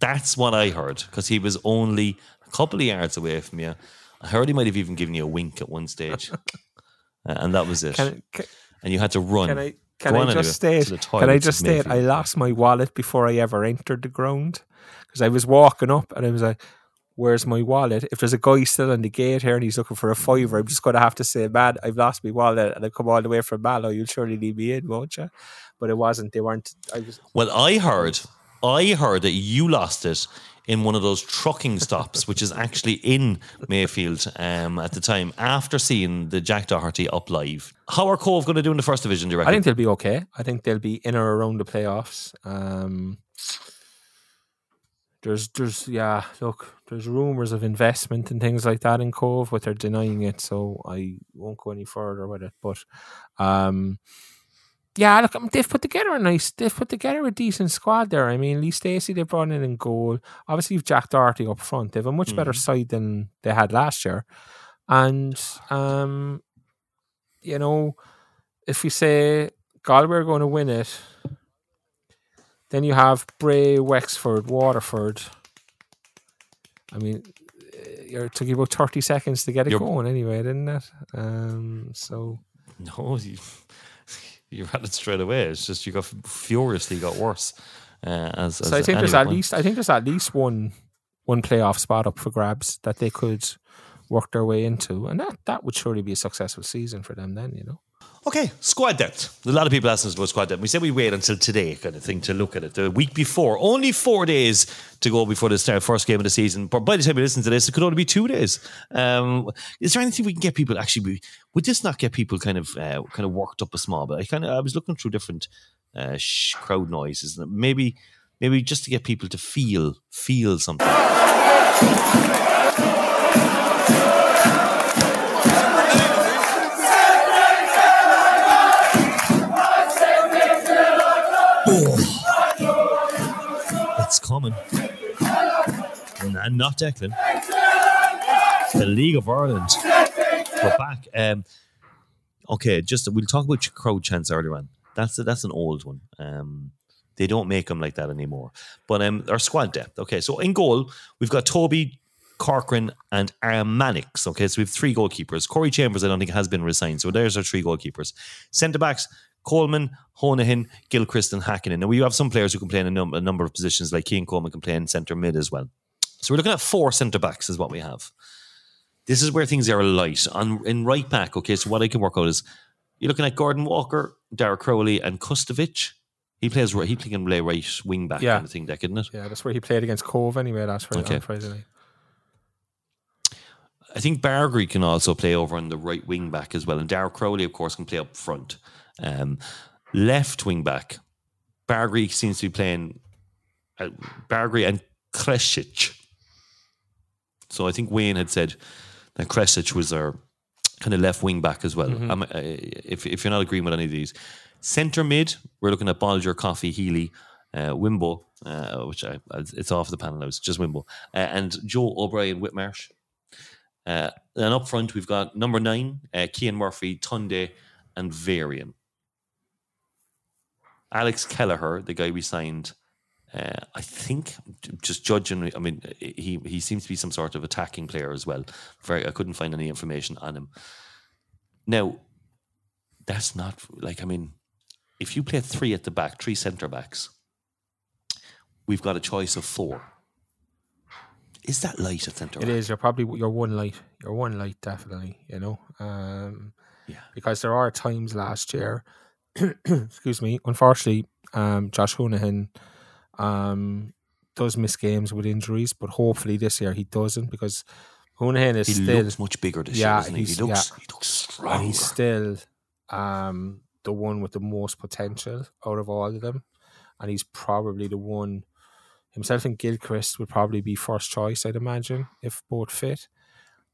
Speaker 2: That's what I heard because he was only a couple of yards away from you. I heard he might have even given you a wink at one stage, [laughs] Uh, and that was it.
Speaker 3: can, can,
Speaker 2: and you had to run.
Speaker 3: can I can I just state? Can I just state? I lost my wallet before I ever entered the ground because I was walking up and I was like, "Where's my wallet?" If there's a guy still on the gate here and he's looking for a fiver, I'm just going to have to say, "Man, I've lost my wallet," and I come all the way from Mallow. You'll surely leave me in, won't you? But it wasn't. They weren't. I was.
Speaker 2: Well, I heard, I heard that you lost it in one of those trucking stops, which is actually in Mayfield um, at the time after seeing the Jack Doherty up live. How are Cobh going to do in the first division? Do you
Speaker 3: I think they'll be okay. I think they'll be in or around the playoffs. Um, there's, there's, yeah. Look, there's rumors of investment and things like that in Cobh, but they're denying it, so I won't go any further with it. But, um, yeah, look, um, they've put together a nice, they've put together a decent squad there. I mean, Lee Stacey they brought in in goal. Obviously, you've Jack Doherty up front. They have a much better side than they had last year, and um, you know, if you say Galway are going to win it, then you have Bray, Wexford, Waterford. I mean, it took you about thirty seconds to get it going anyway, didn't it? Um, so
Speaker 2: No, you, you had it straight away. It's just you got furiously got worse. Uh, as,
Speaker 3: So
Speaker 2: as
Speaker 3: I think there's at least I think there's at least one one playoff spot up for grabs that they could work their way into, and that that would surely be a successful season for them. Then you know,
Speaker 2: Okay, squad depth. A lot of people asking us about squad depth. We said we wait until today, kind of thing, to look at it. The week before, only four days to go before the start, first game of the season. But by the time we listen to this, it could only be two days. Um, is there anything we can get people actually? we- Would this not get people kind of uh, kind of worked up a small bit? I kind of I was looking through different uh, sh- crowd noises, maybe maybe just to get people to feel feel something. Coming. And not Declan. The League of Ireland. We're back. Um, okay, just we'll talk about crowd chants earlier on. That's that's an old one. Um, they don't make them like that anymore. But um, our squad depth. Okay, so in goal we've got Toby, Corcoran, and Mannix. Okay, so we have three goalkeepers. Corey Chambers, I don't think has been resigned. So there's our three goalkeepers. Centre backs. Coleman, Honohan, Gilchrist, and Hakkinen. Now, we have some players who can play in a, num- a number of positions, like Cian Coleman can play in centre mid as well. So we're looking at four centre backs, is what we have. This is where things are light. On in right back, okay, so what I can work out is you're looking at Gordon Walker, Darragh Crowley, and Kustovic. He plays right, he can play right wing back
Speaker 3: Yeah.
Speaker 2: kind of thing, Deck, isn't it?
Speaker 3: yeah, that's where he played against Cobh anyway last Friday,
Speaker 2: Okay.
Speaker 3: on Friday night.
Speaker 2: I think Bargary can also play over on the right wing back as well. And Darragh Crowley, of course, can play up front. Um, left wing back, Bargary seems to be playing uh, Bargary and Kresic. So I think Wayne had said that Kresic was our kind of left wing back as well. Um, uh, if, if you're not agreeing with any of these. Centre mid, we're looking at Bolger, Coffey, Healy, uh, Winbo, uh, which I, it's off the panel now, it's just Winbo, uh, and Joe O'Brien, Whitmarsh. Uh, and up front, we've got number nine, uh, Cian Murphy, Tunde, and Varian. Alex Kelleher, the guy we signed, uh, I think, just judging, I mean, he he seems to be some sort of attacking player as well. Very, I couldn't find any information on him. Now, that's not like I mean, if you play three at the back, three centre backs, we've got a choice of four. Is that light at centre?
Speaker 3: It is. You're probably you're one light. You're one light, definitely. You know, um,
Speaker 2: Yeah.
Speaker 3: Because there are times last year, [coughs] excuse me. Unfortunately, um, Josh Honohan um, does miss games with injuries, but hopefully this year he doesn't because Honohan is
Speaker 2: He
Speaker 3: still
Speaker 2: looks much bigger this
Speaker 3: Yeah,
Speaker 2: year, he? He looks,
Speaker 3: yeah.
Speaker 2: he looks
Speaker 3: and
Speaker 2: strong.
Speaker 3: he's still um, the one with the most potential out of all of them, and he's probably the one. Himself and Gilchrist would probably be first choice, I'd imagine, if both fit.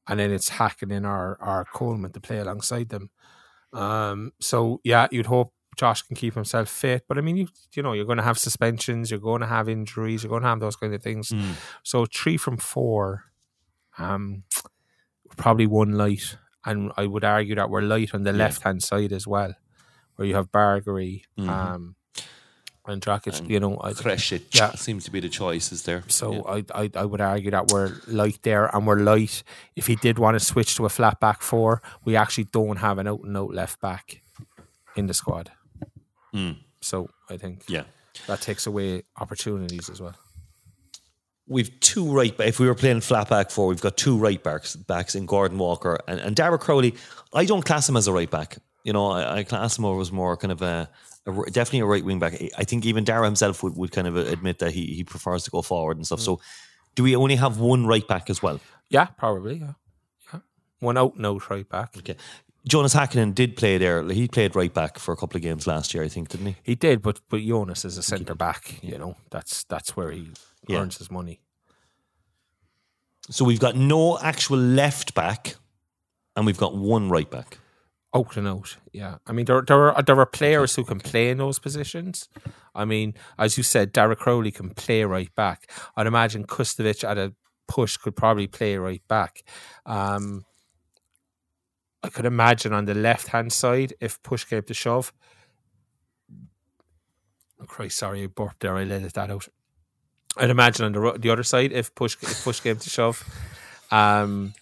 Speaker 3: And then it's Hakkinen our our Coleman to play alongside them. Um, so yeah, you'd hope Josh can keep himself fit, but I mean, you you know, you're going to have suspensions, you're going to have injuries, you're going to have those kind of things.
Speaker 2: Mm.
Speaker 3: So three from four, um, probably one light, and I would argue that we're light on the left hand side as well, where you have Bargary,
Speaker 2: Mhm.
Speaker 3: um, and Drakic.
Speaker 2: And
Speaker 3: You know, I,
Speaker 2: Kresic
Speaker 3: Yeah. [laughs]
Speaker 2: seems to be the choice, is there?
Speaker 3: so
Speaker 2: Yeah.
Speaker 3: I, I I would argue that we're light there, and we're light. If he did want to switch to a flat back four, we actually don't have an out and out left back in the squad.
Speaker 2: Mm.
Speaker 3: So I think
Speaker 2: yeah.
Speaker 3: that takes away opportunities as well.
Speaker 2: We've two right back. If we were playing flat back four, we've got two right backs backs in Gordon Walker and, and Darragh Crowley. I don't class him as a right back. You know, I, I class him as more kind of a, a definitely a right wing back. I think even Darragh himself would, would kind of uh, admit that he, he prefers to go forward and stuff. Mm. So, do we only have one right back as well?
Speaker 3: Yeah, probably. Yeah, yeah. One out and out right back.
Speaker 2: Okay. Jonas Hakkinen did play there. He played right back for a couple of games last year, I think, didn't he?
Speaker 3: He did, but but Jonas is a centre back. You know, that's that's where he
Speaker 2: Yeah.
Speaker 3: earns his money.
Speaker 2: So we've got no actual left back, and we've got one right back.
Speaker 3: Out and out, yeah. I mean, there there are there are players who can play in those positions. I mean, as you said, Derek Crowley can play right back. I'd imagine Kustovic at a push could probably play right back. Um, I could imagine on the left hand side if push came to shove. Oh, Christ, sorry, I burped there. I let that out. I'd imagine on the the other side if push if push came to shove, um,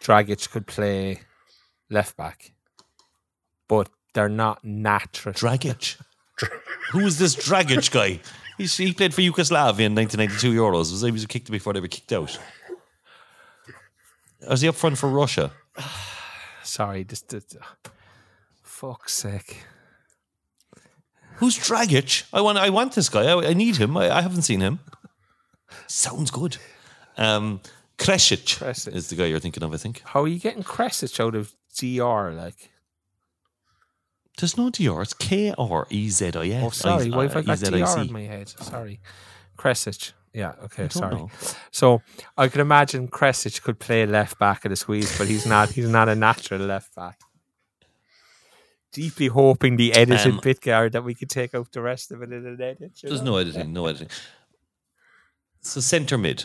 Speaker 3: Dragic could play left back, but they're not natural.
Speaker 2: Dragic. [laughs] Who is this Dragic guy? He's, he played for Yugoslavia in 1992 Euros. Was he was kicked before they were kicked out? Was he up front for Russia? [sighs]
Speaker 3: Sorry, just, just fuck's sake.
Speaker 2: Who's Dragic? I want. I want this guy. I, I need him. I, I haven't seen him. Sounds good. Um, Kresic,
Speaker 3: Kresic.
Speaker 2: is the guy you're thinking of. I think
Speaker 3: How are you getting Kresic out of GR? Like,
Speaker 2: there's no DR. It's K R E Z I S.
Speaker 3: oh, sorry, why have I got
Speaker 2: E-Z-I-C.
Speaker 3: GR in my head? Sorry, Kresic. Yeah, okay, sorry.
Speaker 2: know.
Speaker 3: So I could imagine Kresic could play left back at a squeeze, but he's not. He's not a natural left back. Deeply hoping the edited
Speaker 2: Um,
Speaker 3: bit guard that we could take out the rest of it in an edit.
Speaker 2: There's
Speaker 3: know?
Speaker 2: no editing. No editing. So centre mid,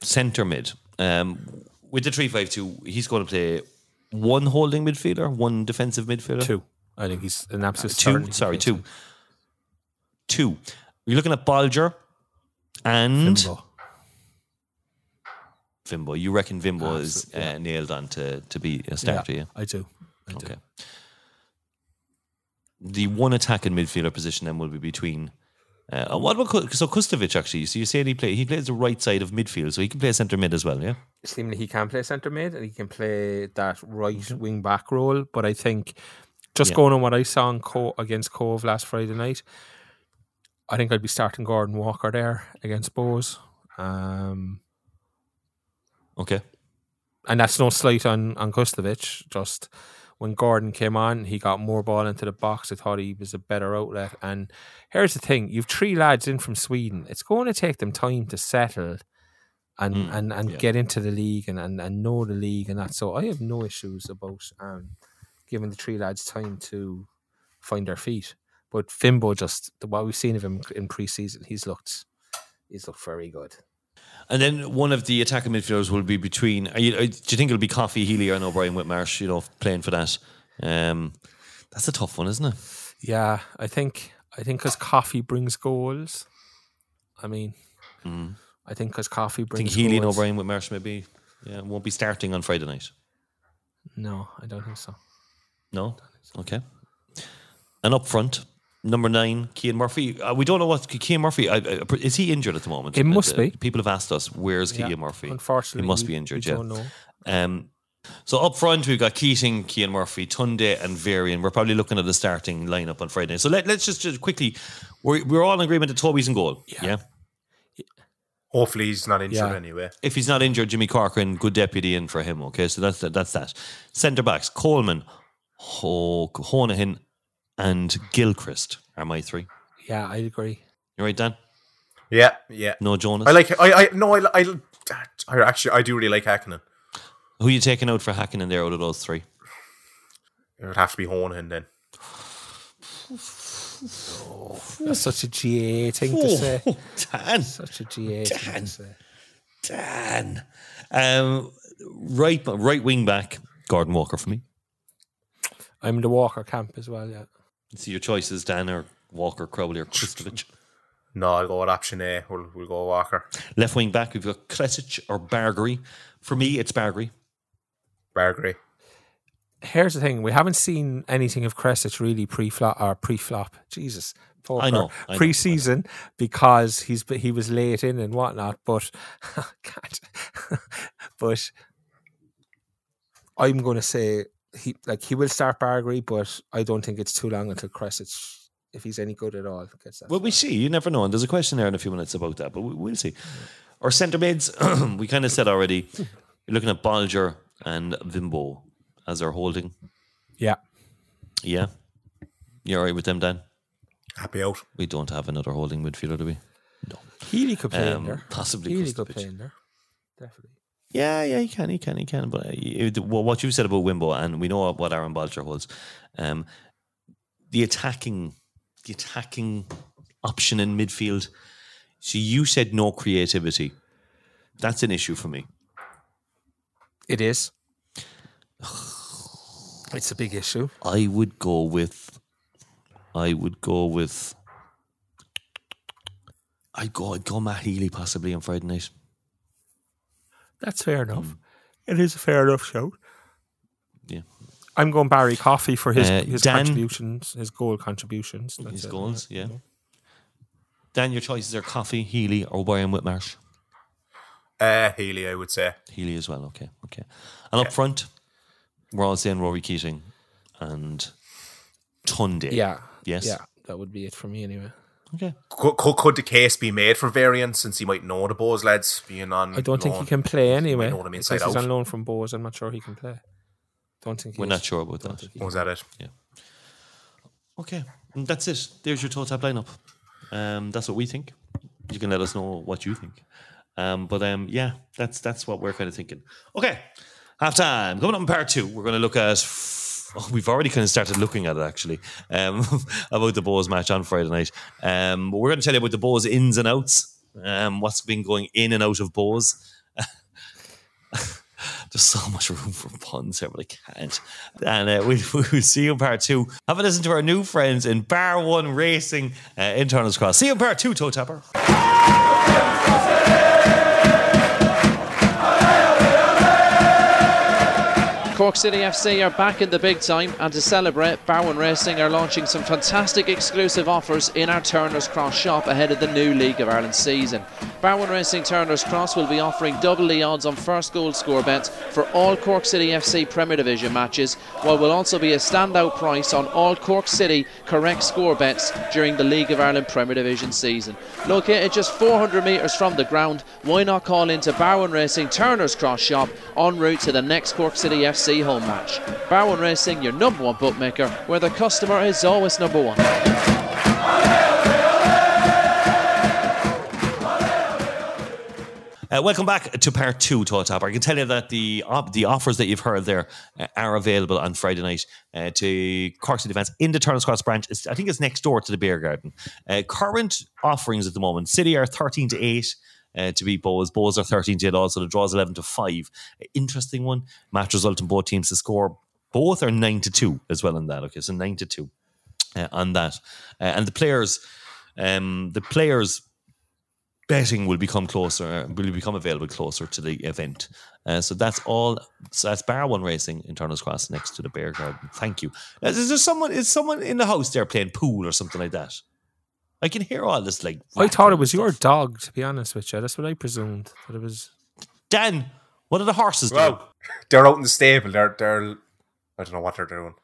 Speaker 2: centre mid. Um, with the three five two, he's going to play one holding midfielder, one defensive midfielder.
Speaker 3: two. I think he's an absolute
Speaker 2: two. Sorry, two. Two. You're looking at Bolger and
Speaker 3: Fimbo.
Speaker 2: Vimbo. You reckon Vimbo is
Speaker 3: yeah.
Speaker 2: uh, nailed on to, to be a starter? Yeah.
Speaker 3: I do. I do.
Speaker 2: Okay. The one attacking midfielder position then will be between. Uh, what about Ku- so Kustovic actually? So you say he play he plays the right side of midfield, so he can play centre mid as well. Yeah.
Speaker 3: Seemingly he can play centre mid and he can play that right wing back role. But I think just
Speaker 2: Yeah.
Speaker 3: going on what I saw in Co- against Cobh last Friday night, I think I'd be starting Gordon Walker there against Bohs. Um,
Speaker 2: Okay.
Speaker 3: and that's no slight on on Kustovic. Just when Gordon came on, he got more ball into the box. I thought he was a better outlet. And here's the thing: you've three lads in from Sweden. It's going to take them time to settle and
Speaker 2: Mm,
Speaker 3: and, and
Speaker 2: yeah.
Speaker 3: get into the league and, and, and know the league and that. So I have no issues about um, giving the three lads time to find their feet. But Fimbo just the what we've seen of him in pre-season, he's looked he's looked very good.
Speaker 2: And then one of the attacking midfielders will be between. Are you, uh, do you think it'll be Coffey, Healy, or no Brian Whitmarsh? You know, playing for that. Um, that's a tough one, isn't it?
Speaker 3: Yeah, I think I think because Coffey brings goals. I mean, I think because
Speaker 2: Coffey
Speaker 3: brings.
Speaker 2: I think Healy and
Speaker 3: goals.
Speaker 2: O'Brien Whitmarsh maybe yeah, won't be starting on Friday night.
Speaker 3: No, I don't think so.
Speaker 2: No? Okay. And up front, number nine, Cian Murphy. Uh, we don't know what Cian Murphy, I, I, is he injured at the moment?
Speaker 3: He must
Speaker 2: Uh,
Speaker 3: be.
Speaker 2: People have asked us, where's
Speaker 3: Yeah,
Speaker 2: Cian Murphy?
Speaker 3: Unfortunately,
Speaker 2: He must be injured,
Speaker 3: we
Speaker 2: yeah.
Speaker 3: don't know.
Speaker 2: Um, so up front, we've got Keating, Cian Murphy, Tunde, and Varian. We're probably looking at the starting lineup on Friday. So let, let's just, just quickly, we're, we're all in agreement that Toby's in goal. Yeah.
Speaker 4: Hopefully he's not injured
Speaker 3: Yeah.
Speaker 4: anyway.
Speaker 2: If he's not injured, Jimmy Corcoran, good deputy in for him. Okay, so that's that, that's that. Centre backs: Coleman, Ho- Honohan, and Gilchrist are my three.
Speaker 3: Yeah, I agree.
Speaker 2: You're right, Dan?
Speaker 4: Yeah, yeah.
Speaker 2: No Jonas.
Speaker 4: I like. I. I no. I. I, I actually. I do really like Hakkinen.
Speaker 2: Who are you taking out for Hakkinen there out of those three?
Speaker 4: It would have to be Honohan then. [sighs]
Speaker 3: That's such a GA thing to say.
Speaker 2: Dan,
Speaker 3: Such a GA thing to say.
Speaker 2: Dan. Um, right, right wing back, Gordon Walker for me.
Speaker 3: I'm in the Walker camp as well. Yeah,
Speaker 2: See your choices, Dan or Walker, Crowley, or [laughs] Kristovich.
Speaker 4: No, I'll go with option A. We'll, we'll go Walker.
Speaker 2: Left wing back, we've got Kresic or Bargary. For me, it's Bargary.
Speaker 4: Bargary.
Speaker 3: here's the thing: we haven't seen anything of Kresic really pre-flop or pre-flop. Jesus, poor
Speaker 2: I know, I
Speaker 3: pre-season because he's he was late in and whatnot. But [laughs] God, [laughs] but I'm going to say he like he will start Bargary, but I don't think it's too long until Kresic, if he's any good at all, gets that.
Speaker 2: Well, we see. You never know. And there's a question there in a few minutes about that, but we, we'll see. Our centre mids, [clears throat] we kind of said already. You're looking at Bolger and Vimbo as our holding.
Speaker 3: yeah,
Speaker 2: Yeah. You're all right with them, Dan?
Speaker 4: Happy out.
Speaker 2: We don't have another holding midfielder, do we? No.
Speaker 3: Healy could play
Speaker 2: Um,
Speaker 3: in there.
Speaker 2: possibly
Speaker 3: Healy could
Speaker 2: Kristovic.
Speaker 3: play in there. Definitely.
Speaker 2: Yeah, yeah, he can, he can, he can. But you- well, what you said about Winbo, and we know what Aaron Bolger holds. Um, the attacking, the attacking option in midfield. So you said no creativity. That's an issue for me.
Speaker 3: It is. [sighs] It's a big issue.
Speaker 2: I would go with. I would go with. I'd go. I'd go Matt Healy possibly on Friday night.
Speaker 3: That's fair enough. It is a fair enough shout.
Speaker 2: Yeah,
Speaker 3: I'm going Barry Coffey for his
Speaker 2: Uh,
Speaker 3: his
Speaker 2: Dan-
Speaker 3: contributions, his goal contributions. That's
Speaker 2: his
Speaker 3: it.
Speaker 2: goals. Yeah. Dan, your choices are Coffey, Healy, or Brian Whitmarsh.
Speaker 4: Uh, Healy, I would say.
Speaker 2: Healy as well. Okay, okay. And up front, we're all saying Ruairi Keating and Tunde.
Speaker 3: Yeah.
Speaker 2: Yes.
Speaker 3: Yeah, that would be it for me anyway.
Speaker 2: Okay.
Speaker 4: Could, could, could the case be made for variance since he might know the Bohs lads being on?
Speaker 3: I don't think he can play anyway.
Speaker 4: know them inside
Speaker 3: because he's
Speaker 4: out.
Speaker 3: on loan from Bohs. I'm not sure he can play. Don't think he
Speaker 2: We're
Speaker 3: is.
Speaker 2: not sure about
Speaker 3: Don't
Speaker 2: that.
Speaker 3: think he
Speaker 4: Was that it? Yeah.
Speaker 2: Okay. And that's it. There's your total lineup. Um, that's what we think. You can let us know what you think. Um, but um, yeah, that's that's what we're kind of thinking. Okay. Half time. Coming up in part two, we're going to look at. Oh, we've already kind of started looking at it actually um, [laughs] about the Bohs match on Friday night. Um, we're going to tell you about the Bohs ins and outs, um, what's been going in and out of Bohs. [laughs] There's so much room for puns here, but I can't. And uh, we, [laughs] we'll see you in part two. Have a listen to our new friends in Bar One Racing uh, in Cross. See you in part two, Toe Tapper.
Speaker 8: Cork City FC are back in the big time, and to celebrate, Bar One Racing are launching some fantastic exclusive offers in our Turner's Cross shop ahead of the new League of Ireland season. Bar One Racing Turner's Cross will be offering double the odds on first goal score bets for all Cork City FC Premier Division matches, while will also be a standout price on all Cork City correct score bets during the League of Ireland Premier Division season. Located just 400 metres from the ground, why not call into Bar One Racing Turner's Cross shop en route to the next Cork City FC Home match. Bar One Racing, your number one bookmaker, where the customer is always number one.
Speaker 2: Uh, welcome back to part two, TOTAP. I can tell you that the op- the offers that you've heard there uh, are available on Friday night uh, to Cork City fans in the Turner's Cross branch. It's, I think it's next door to the beer garden. Uh, current offerings at the moment: City are thirteen to eight. Uh, to beat Bohs. Bohs are 13 to 8 also. The draws 11 to 5. Interesting one. Match result in both teams to score. Both are 9 to 2 as well in that. Okay, so 9 to 2 uh, on that. Uh, and the players, um, the players betting will become closer, will become available closer to the event. Uh, so that's all. So that's Bar One Racing in Turner's Cross next to the Bear Garden. Thank you. Uh, Is there someone? Is someone in the house there playing pool or something like that? I can hear all this like.
Speaker 3: I thought it was
Speaker 2: and
Speaker 3: your dog, to be honest with you. That's what I presumed. That it was.
Speaker 2: Dan. What are the horses doing?
Speaker 4: Well, they're out in the stable. They're they're I don't know what they're doing.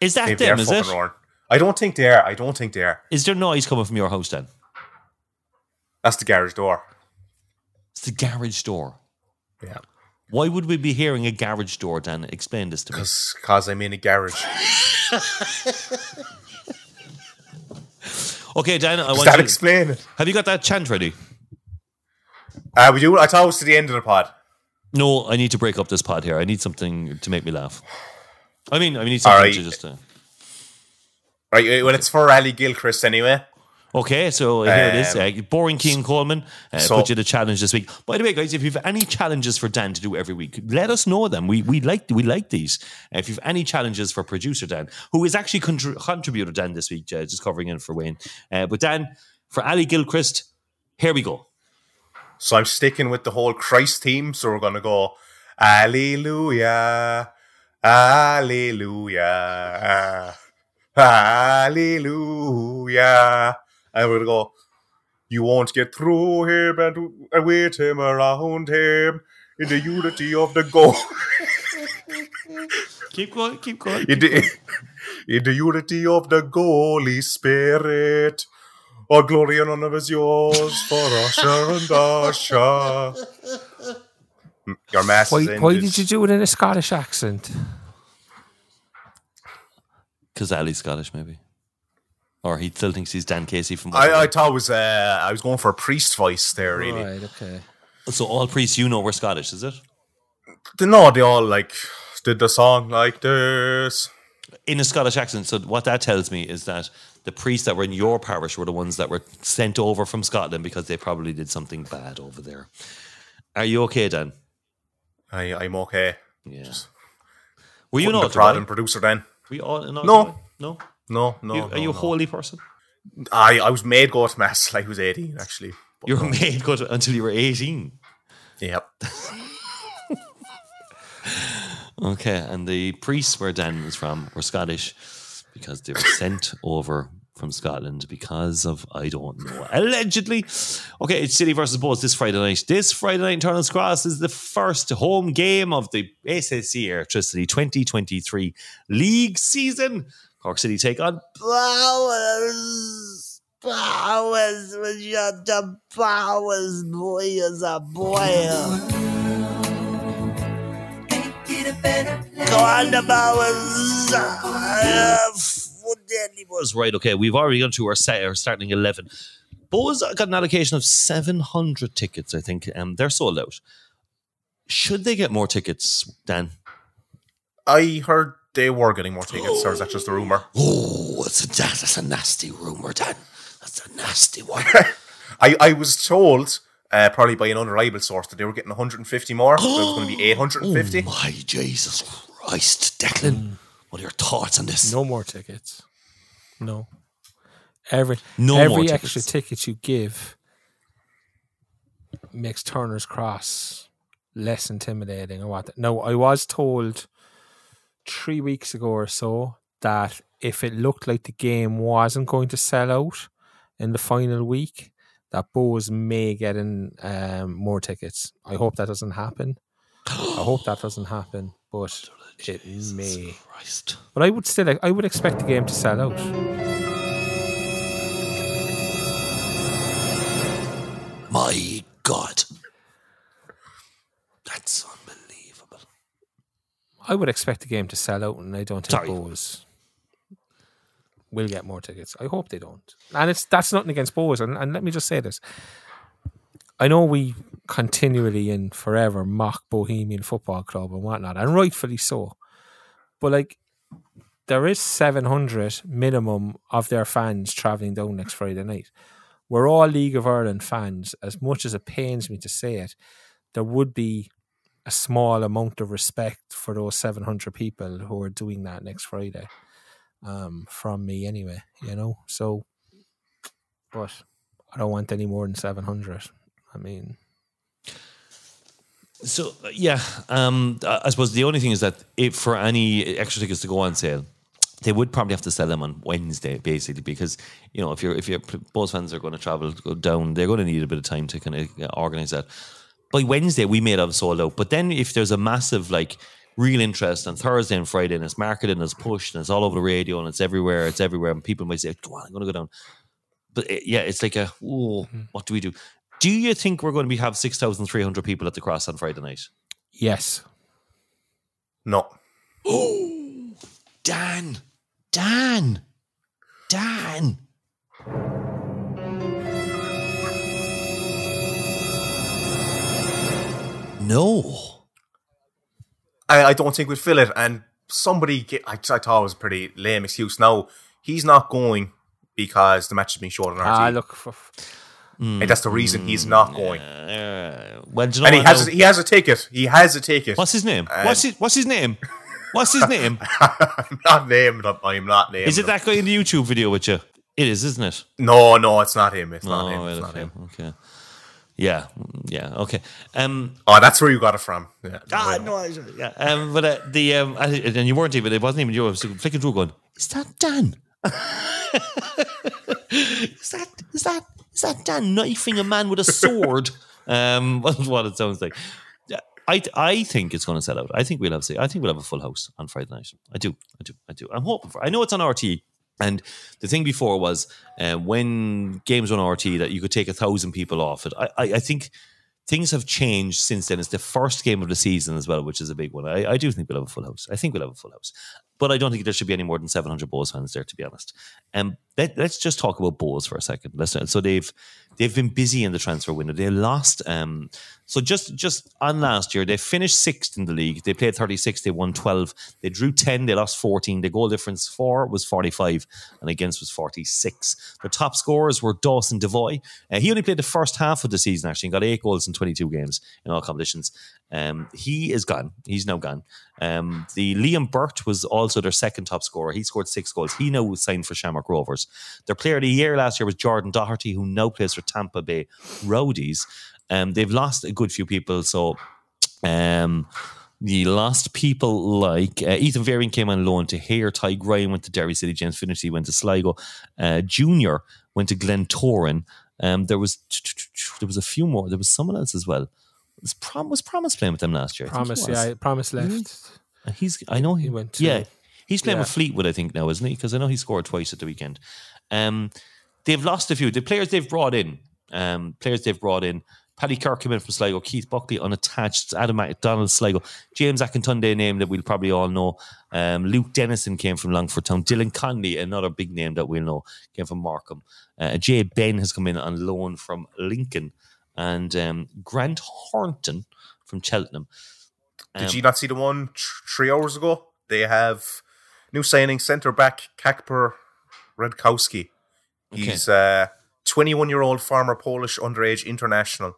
Speaker 2: Is that
Speaker 4: Maybe
Speaker 2: them?
Speaker 4: they're
Speaker 2: Is it?
Speaker 4: roaring. I don't think they are. I don't think they are.
Speaker 2: Is there noise coming from your house? Dan?
Speaker 4: That's the garage door.
Speaker 2: It's the garage door.
Speaker 4: Yeah.
Speaker 2: Why would we be hearing a garage door, Dan? Explain this to me.
Speaker 4: Because I'm in a garage. [laughs]
Speaker 2: Okay, Dan. I want you.
Speaker 4: explain it?
Speaker 2: have you got that chant ready?
Speaker 4: Uh, we do. I thought it was to the end of the pod.
Speaker 2: No, I need to break up this pod here. I need something to make me laugh. I mean, I need something
Speaker 4: Alright.
Speaker 2: to just. Uh,
Speaker 4: Right. Well, it's for Ali Gilchrist anyway.
Speaker 2: Okay, so here it is.
Speaker 4: Um,
Speaker 2: Uh, boring Cian Coleman uh,
Speaker 4: so-
Speaker 2: put you the challenge this week. By the way, guys, if you've any challenges for Dan to do every week, let us know them. We we like we like these. Uh, if you've any challenges for producer Dan, who is actually contr- contributor Dan this week, uh, just covering in for Wayne. Uh, but Dan, for Ali Gilchrist, here we go.
Speaker 4: So I'm sticking with the whole Christ theme. So we're going to go, Alleluia, Alleluia, Alleluia. And we're going to go, You won't get through him and with him around him in the unity of the goal. [laughs]
Speaker 2: Keep going, keep going.
Speaker 4: in, the, [laughs] in the unity of the Holy Spirit. All glory and honor is yours for Usher and Usher. Hmm, your mass
Speaker 3: Why, why did you do it in a Scottish accent?
Speaker 2: Because Ali's Scottish, maybe. Or he still thinks he's Dan Casey from.
Speaker 4: I, I thought it was uh, I was going for a priest voice there. Really,
Speaker 3: Right, okay.
Speaker 2: so all priests you know were Scottish, is it?
Speaker 4: they know they all like did the song like this.
Speaker 2: in a Scottish accent. So what that tells me is that the priests that were in your parish were the ones that were sent over from Scotland because they probably did something bad over there. Are you okay, Dan?
Speaker 4: I, I'm okay.
Speaker 2: Yeah. Were you not
Speaker 4: the prod and producer then?
Speaker 2: We all in
Speaker 4: No.
Speaker 2: Dubai? No.
Speaker 4: No, no.
Speaker 2: You-
Speaker 4: no,
Speaker 2: are you a
Speaker 4: no.
Speaker 2: holy person?
Speaker 4: I I was made go to mass till I was eighteen actually.
Speaker 2: You were
Speaker 4: no.
Speaker 2: made good until you were eighteen.
Speaker 4: Yep. [laughs]
Speaker 2: Okay, and the priests where Dan was from were Scottish because they were sent over from Scotland because of I don't know allegedly. Okay, it's City versus Bohs this Friday night. This Friday night in Turner's Cross is the first home game of the SSE Airtricity 2023 league season. Cork City take on Powers. Powers, we got the Powers, boy, is a boy. Go on the Bowers. was right. Okay, we've already gone to our, set, our starting eleven. Bohs got an allocation of seven hundred tickets. I think um, they're sold out. Should they get more tickets, Dan?
Speaker 4: I heard they were getting more tickets, or is that just [gasps] a rumor?
Speaker 2: Oh, it's a, that's a nasty rumor, Dan. That's a nasty one. [laughs]
Speaker 4: I, I was told, uh, probably by an unreliable source, that they were getting 150 more. so it was going to be [gasps] 850.
Speaker 2: Oh my Jesus Christ, Declan! What are your thoughts on this?
Speaker 3: No more tickets. No. Every
Speaker 2: No
Speaker 3: every
Speaker 2: more
Speaker 3: extra ticket you give makes Turner's Cross less intimidating or what. No, I was told three weeks ago or so that if it looked like the game wasn't going to sell out in the final week, that Bohs may get in um, more tickets. I hope that doesn't happen. I hope that doesn't happen, but [gasps] it may.
Speaker 2: Christ.
Speaker 3: But I would still, I would expect the game to sell out.
Speaker 2: My God. That's.
Speaker 3: I would expect the game to sell out, and I don't think
Speaker 2: Sorry.
Speaker 3: Will get more tickets. I hope they don't. And it's that's nothing against Bohs. And, and let me just say this: I know we continually and forever mock Bohemian Football Club and whatnot, and rightfully so. But like, there is seven hundred minimum of their fans traveling down next Friday night. We're all League of Ireland fans. As much as it pains me to say it, there would be a small amount of respect for those 700 people who are doing that next Friday um, from me anyway, you know? So, but I don't want any more than 700. I mean,
Speaker 2: So yeah, um, I suppose the only thing is that if for any extra tickets to go on sale, they would probably have to sell them on Wednesday, basically, because you know if you're if your Bohs fans are going to travel down, they're going to need a bit of time to kind of organize that. By Wednesday, we may have sold out, but then if there's a massive like real interest on Thursday and Friday, and it's marketed and it's pushed and it's all over the radio and it's everywhere, it's everywhere, and people might say, "Go on, I'm going to go down." But it, yeah, it's like a, oh, what do we do? Do you think we're going to be have six thousand three hundred people at the cross on Friday night?
Speaker 3: yes.
Speaker 4: No.
Speaker 2: Oh, [gasps] Dan, Dan, Dan. No.
Speaker 4: I, I don't think we'd fill it. And somebody, get, I, I thought it was a pretty lame excuse. Now, he's not going because the match has been shown on RT.
Speaker 3: Ah, look, for,
Speaker 4: And that's the reason he's not going.
Speaker 2: Uh, well, do you know
Speaker 4: And he has,
Speaker 2: though?
Speaker 4: he has a ticket. He has a ticket.
Speaker 2: What's his name?
Speaker 4: Uh,
Speaker 2: what's his What's his name? What's his name? [laughs]
Speaker 4: I'm not naming him. I'm not naming
Speaker 2: is it
Speaker 4: him.
Speaker 2: that guy in the YouTube video with you? It is, isn't it?
Speaker 4: No, no, it's not him. It's not
Speaker 2: Oh,
Speaker 4: him.
Speaker 2: right,
Speaker 4: It's not
Speaker 2: okay,
Speaker 4: him.
Speaker 2: okay. Yeah, yeah, okay. Um,
Speaker 4: Oh, that's where you got it from. Yeah.
Speaker 2: ah, no, I, yeah. Um, but uh, the um, I, and you weren't even. It wasn't even you. I was flicking through, going, "Is that Dan? [laughs] is that is that is that Dan knifing a man with a sword?" [laughs] um, [laughs] that's what it sounds like. I I think it's going to sell out. I think we'll have see I think we'll have a full house on Friday night. I do, I do, I do. I'm hoping for. I know it's on RT. And the thing before was uh, when games on RT that you could take a thousand people off it. I, I, I think things have changed since then. It's the first game of the season as well, which is a big one. I, I do think we'll have a full house. I think we'll have a full house. But I don't think there should be any more than 700 Bohs fans there, to be honest. Um, let, us just talk about Bohs for a second. Let's, so they've they've been busy in the transfer window. They lost. Um, so just just on last year, they finished sixth in the league. They played 36. They won 12. They drew 10. They lost 14. The goal difference for was 45 and against was 46. Their top scorers were Dawson Devoy. Uh, he only played the first half of the season, actually, and got eight goals in 22 games in all competitions. Um, he is gone. He's now gone. Um, the Liam Burt was also their second top scorer. He scored six goals. He now signed for Shamrock Rovers. Their player of the year last year was Jordan Doherty, who now plays for Tampa Bay Rowdies. Um, they've lost a good few people, so um, you lost people like uh, Ethan Varian came on loan to Hare, Ty Ryan went to Derry City, James Finnerty went to Sligo, uh, Junior went to Glen Glentoran. Um, there was there was a few more. There was someone else as well. Was, Prom, was Promise playing with them last year? I
Speaker 3: promise, yeah, promise left.
Speaker 2: Uh, He's I know he,
Speaker 3: He went to-
Speaker 2: yeah. He's playing with. Fleetwood, I think now, isn't he? Because I know he scored twice at the weekend. Um, they've lost a few. The players they've brought in, um, players they've brought in. Paddy Kirk came in from Sligo. Keith Buckley unattached. Adam McDonald Sligo. James Akintunde a name that we'll probably all know. Um, Luke Dennison came from Longford Town. Dylan Connolly, another big name that we'll know, came from Morecambe. Uh, Jay Ben has come in on loan from Lincoln, and um, Grant Horton from Cheltenham.
Speaker 4: Did
Speaker 2: Um,
Speaker 4: you not see the one tr- three hours ago? They have new signing centre back Kacper Radkowski. He's uh 21 year old former Polish underage international.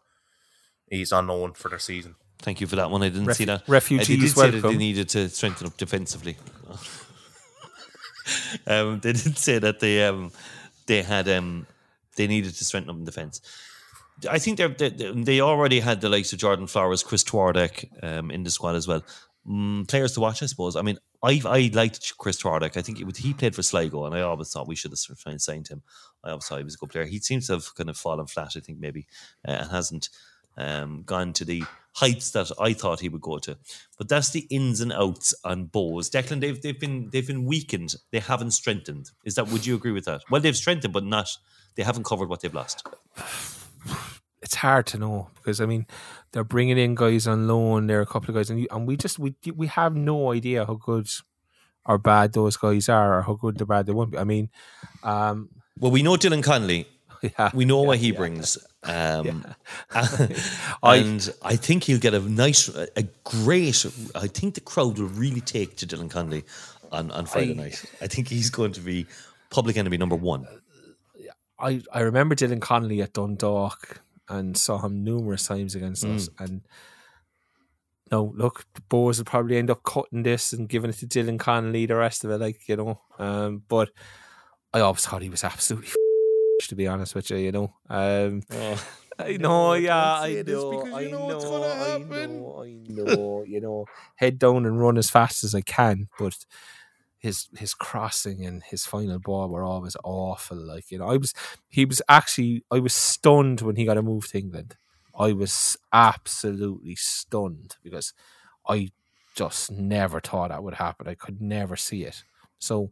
Speaker 4: He's unknown for their season.
Speaker 2: Thank you for that one. I didn't
Speaker 3: Ref-
Speaker 2: see that.
Speaker 3: refugees
Speaker 2: Uh, they did say that they needed to strengthen up defensively. [laughs] um, they did say that they um, they had um, they needed to strengthen up in defence. I think they're, they they already had the likes of Jordan Flowers, Chris Twardek um, in the squad as well. Mm, players to watch, I suppose. I mean, I I liked Chris Twardek. I think it, he played for Sligo, and I always thought we should have sort of signed him. I always thought he was a good player. He seems to have kind of fallen flat. I think maybe uh, and hasn't um, gone to the heights that I thought he would go to. But that's the ins and outs on Bohs. Declan, they've they've been they've been weakened. They haven't strengthened. Is that? Would you agree with that? Well, they've strengthened, but not. They haven't covered what they've lost.
Speaker 3: It's hard to know because I mean they're bringing in guys on loan. There are a couple of guys, and, you, and we just we we have no idea how good or bad those guys are, or how good or bad they won't be. I mean, um,
Speaker 2: Well, we know Dylan Connolly. [laughs]
Speaker 3: yeah,
Speaker 2: We know
Speaker 3: yeah,
Speaker 2: what he
Speaker 3: yeah.
Speaker 2: brings. [laughs] Um, [laughs] and I think he'll get a nice, a great. I think the crowd will really take to Dylan Connolly on, on Friday
Speaker 3: I-
Speaker 2: night. I think he's going to be public enemy number one.
Speaker 3: I, I remember Dylan Connolly at Dundalk and saw him numerous times against us. And no, look, the Bohs will probably end up cutting this and giving it to Dylan Connolly, the rest of it, like, you know. Um, but I always thought he was absolutely [laughs] to be honest with you, you know. Um, [laughs] I know, yeah, I know, I know, I know, I know, you know, head down and run as fast as I can, but his his crossing and his final ball were always awful. Like you know, I was he was actually I was stunned when he got a move to England. I was absolutely stunned because I just never thought that would happen. I could never see it. So,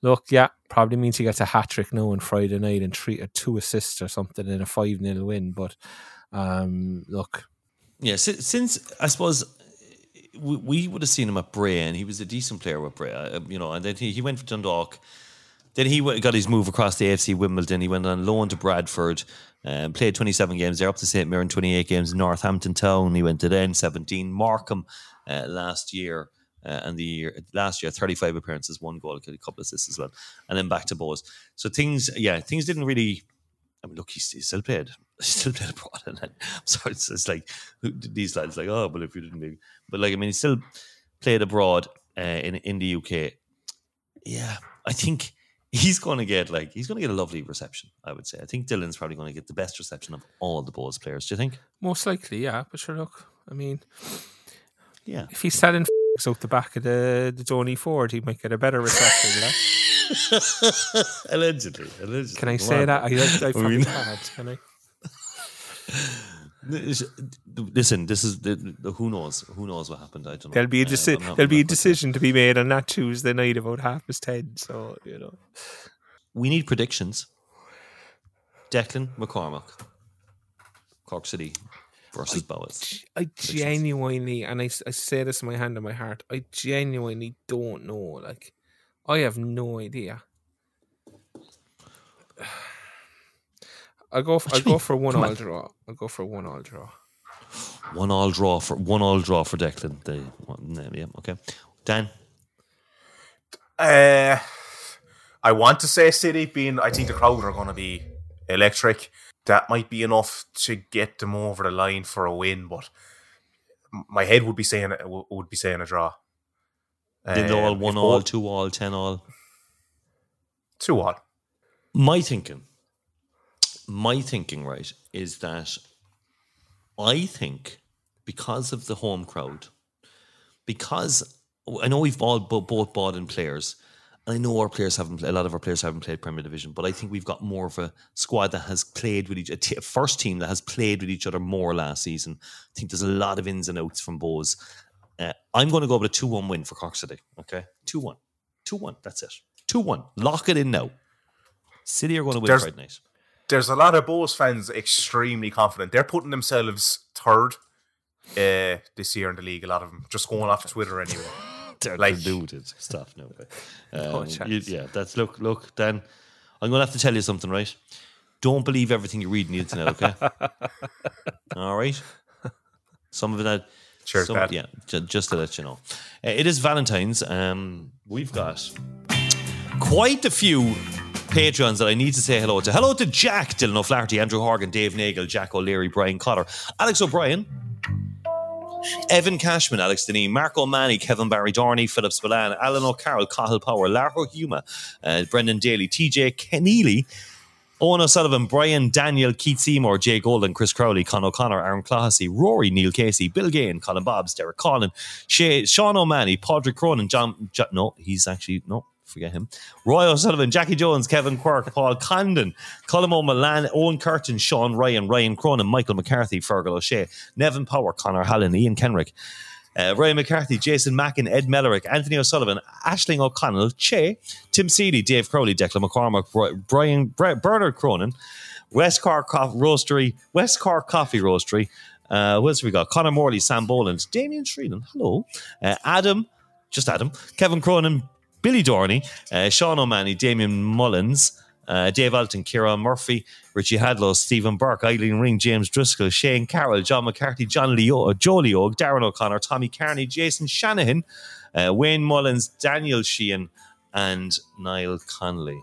Speaker 3: look, yeah, probably means he gets a hat trick now on Friday night and three or two assists or something in a five 0 win. But um, look,
Speaker 2: Yeah, since I suppose we, we would have seen him at Bray, and he was a decent player with Bray, uh, you know, and then he, he went for Dundalk. Then he got his move across the AFC Wimbledon. He went on loan to Bradford, um, played 27 games there, up to St Mirren, 28 games Northampton Town. He went to then 17 Morecambe uh, last year. Uh, and the year last year, 35 appearances, one goal, a couple of assists as well, and then back to Bohs. So things, yeah, things didn't really I mean, look, he's, [laughs] he still played. He still played abroad, and I'm sorry, it's, it's like these lads like, oh, but if you didn't, be, but like, I mean, he still played abroad uh, in in the UK. Yeah, I think he's going to get like he's going to get a lovely reception. I would say. I think Dylan's probably going to get the best reception of all the Bohs players. Do you think?
Speaker 3: most likely, yeah. But sure, look, I mean,
Speaker 2: Yeah.
Speaker 3: if he's selling f- out the back of the the Donny Ford, he might get a better reception. [laughs] [laughs]
Speaker 2: allegedly, allegedly.
Speaker 3: Can I say that? I, I, [laughs] I
Speaker 2: mean-.
Speaker 3: Can I? [laughs]
Speaker 2: Listen, this is the, the who knows who knows what happened. I don't know.
Speaker 3: There'll be a
Speaker 2: Uh,
Speaker 3: deci-
Speaker 2: not-
Speaker 3: there'll be a
Speaker 2: not quite sure.
Speaker 3: decision to be made on that Tuesday night about half past ten. So you know,
Speaker 2: we need predictions. Declan McCormack, Cork City versus Bohs.
Speaker 3: I genuinely, and I, I say this in my hand and my heart, I genuinely don't know. Like, I have no idea. [sighs] I go. For, I go
Speaker 2: mean?
Speaker 3: for one
Speaker 2: Come
Speaker 3: all
Speaker 2: on.
Speaker 3: draw. I go for one all draw.
Speaker 2: One all draw for one all draw for Declan. The one, yeah, okay. Dan,
Speaker 4: Uh, I want to say City, being I think the crowd are going to be electric. That might be enough to get them over the line for a win, but my head would be saying it would would be saying a draw.
Speaker 2: Did all
Speaker 4: Um,
Speaker 2: one
Speaker 4: if
Speaker 2: all, two all, ten all.
Speaker 4: two all.
Speaker 2: My thinking, my thinking, right, is that I think because of the home crowd, because I know we've all bo- both bought in players. and I know our players haven't. A lot of our players haven't played Premier Division, but I think we've got more of a squad that has played with each a t- a first team that has played with each other more last season. I think there's a lot of ins and outs from Bohs. Uh, I'm going to go with a two-one win for Cork City. Okay, two-one, two-one. That's it. Two-one. Lock it in now. City are going to win
Speaker 4: There's-
Speaker 2: Friday night.
Speaker 4: There's a lot of Bohs fans extremely confident. They're putting themselves third uh, this year in the league. A lot of them just going off Twitter anyway. [laughs]
Speaker 2: They're
Speaker 4: like-
Speaker 2: deluded stuff now. but, [laughs]
Speaker 3: No
Speaker 2: Um,
Speaker 3: chance.
Speaker 2: you- yeah, that's look, look, Dan. I'm going to have to tell you something, right? Don't believe everything you read on the internet, okay? [laughs] All right. Some of it, had-
Speaker 4: Cheers,
Speaker 2: some,
Speaker 4: Dad.
Speaker 2: yeah, ju- just to let you know, Uh, it is Valentine's. Um, we've got quite a few patrons that I need to say hello to. Hello to Jack, Dylan O'Flaherty, Andrew Horgan, Dave Nagel, Jack O'Leary, Brian Cotter, Alex O'Brien, Evan Cashman, Alex Deneen, Mark O'Malley, Kevin Barry Dorney, Philip Spillane, Alan O'Carroll, Cahill Power, Lara Huma, uh, Brendan Daly, TJ Keneally, Owen O'Sullivan, Brian Daniel, Keith Seymour, Jay Golden, Chris Crowley, Con O'Connor, Aaron Classy, Rory, Neil Casey, Bill Gain, Colin Bobbs, Derek Collin, Sean O'Malley, Padraig Cronin, John, Jo- no, he's actually, no, forget him. Roy O'Sullivan, Jackie Jones, Kevin Quirk, Paul Condon, Colin O'Malan, Owen Curtin, Sean Ryan, Ryan Cronin, Michael McCarthy, Fergal O'Shea, Nevin Power, Connor Hallen, Ian Kenrick, uh, Ryan McCarthy, Jason Mackin, Ed Mellerick, Anthony O'Sullivan, Ashling O'Connell, Che, Tim Seeley, Dave Crowley, Declan McCormack, Bri- Brian Bri- Bernard Cronin, West Cork Co- Roastery, West Cork Coffee Roastery. Uh, what else we got? Connor Morley, Sam Boland, Damien Shreenan, hello. Uh, Adam, just Adam, Kevin Cronin, Billy Dorney, uh, Sean O'Malley, Damien Mullins, uh, Dave Alton, Kieran Murphy, Richie Hadlow, Stephen Burke, Eileen Ring, James Driscoll, Shane Carroll, John McCarthy, John Leo, Joe Leog, Darren O'Connor, Tommy Carney, Jason Shanahan, uh, Wayne Mullins, Daniel Sheehan, and Niall Connolly.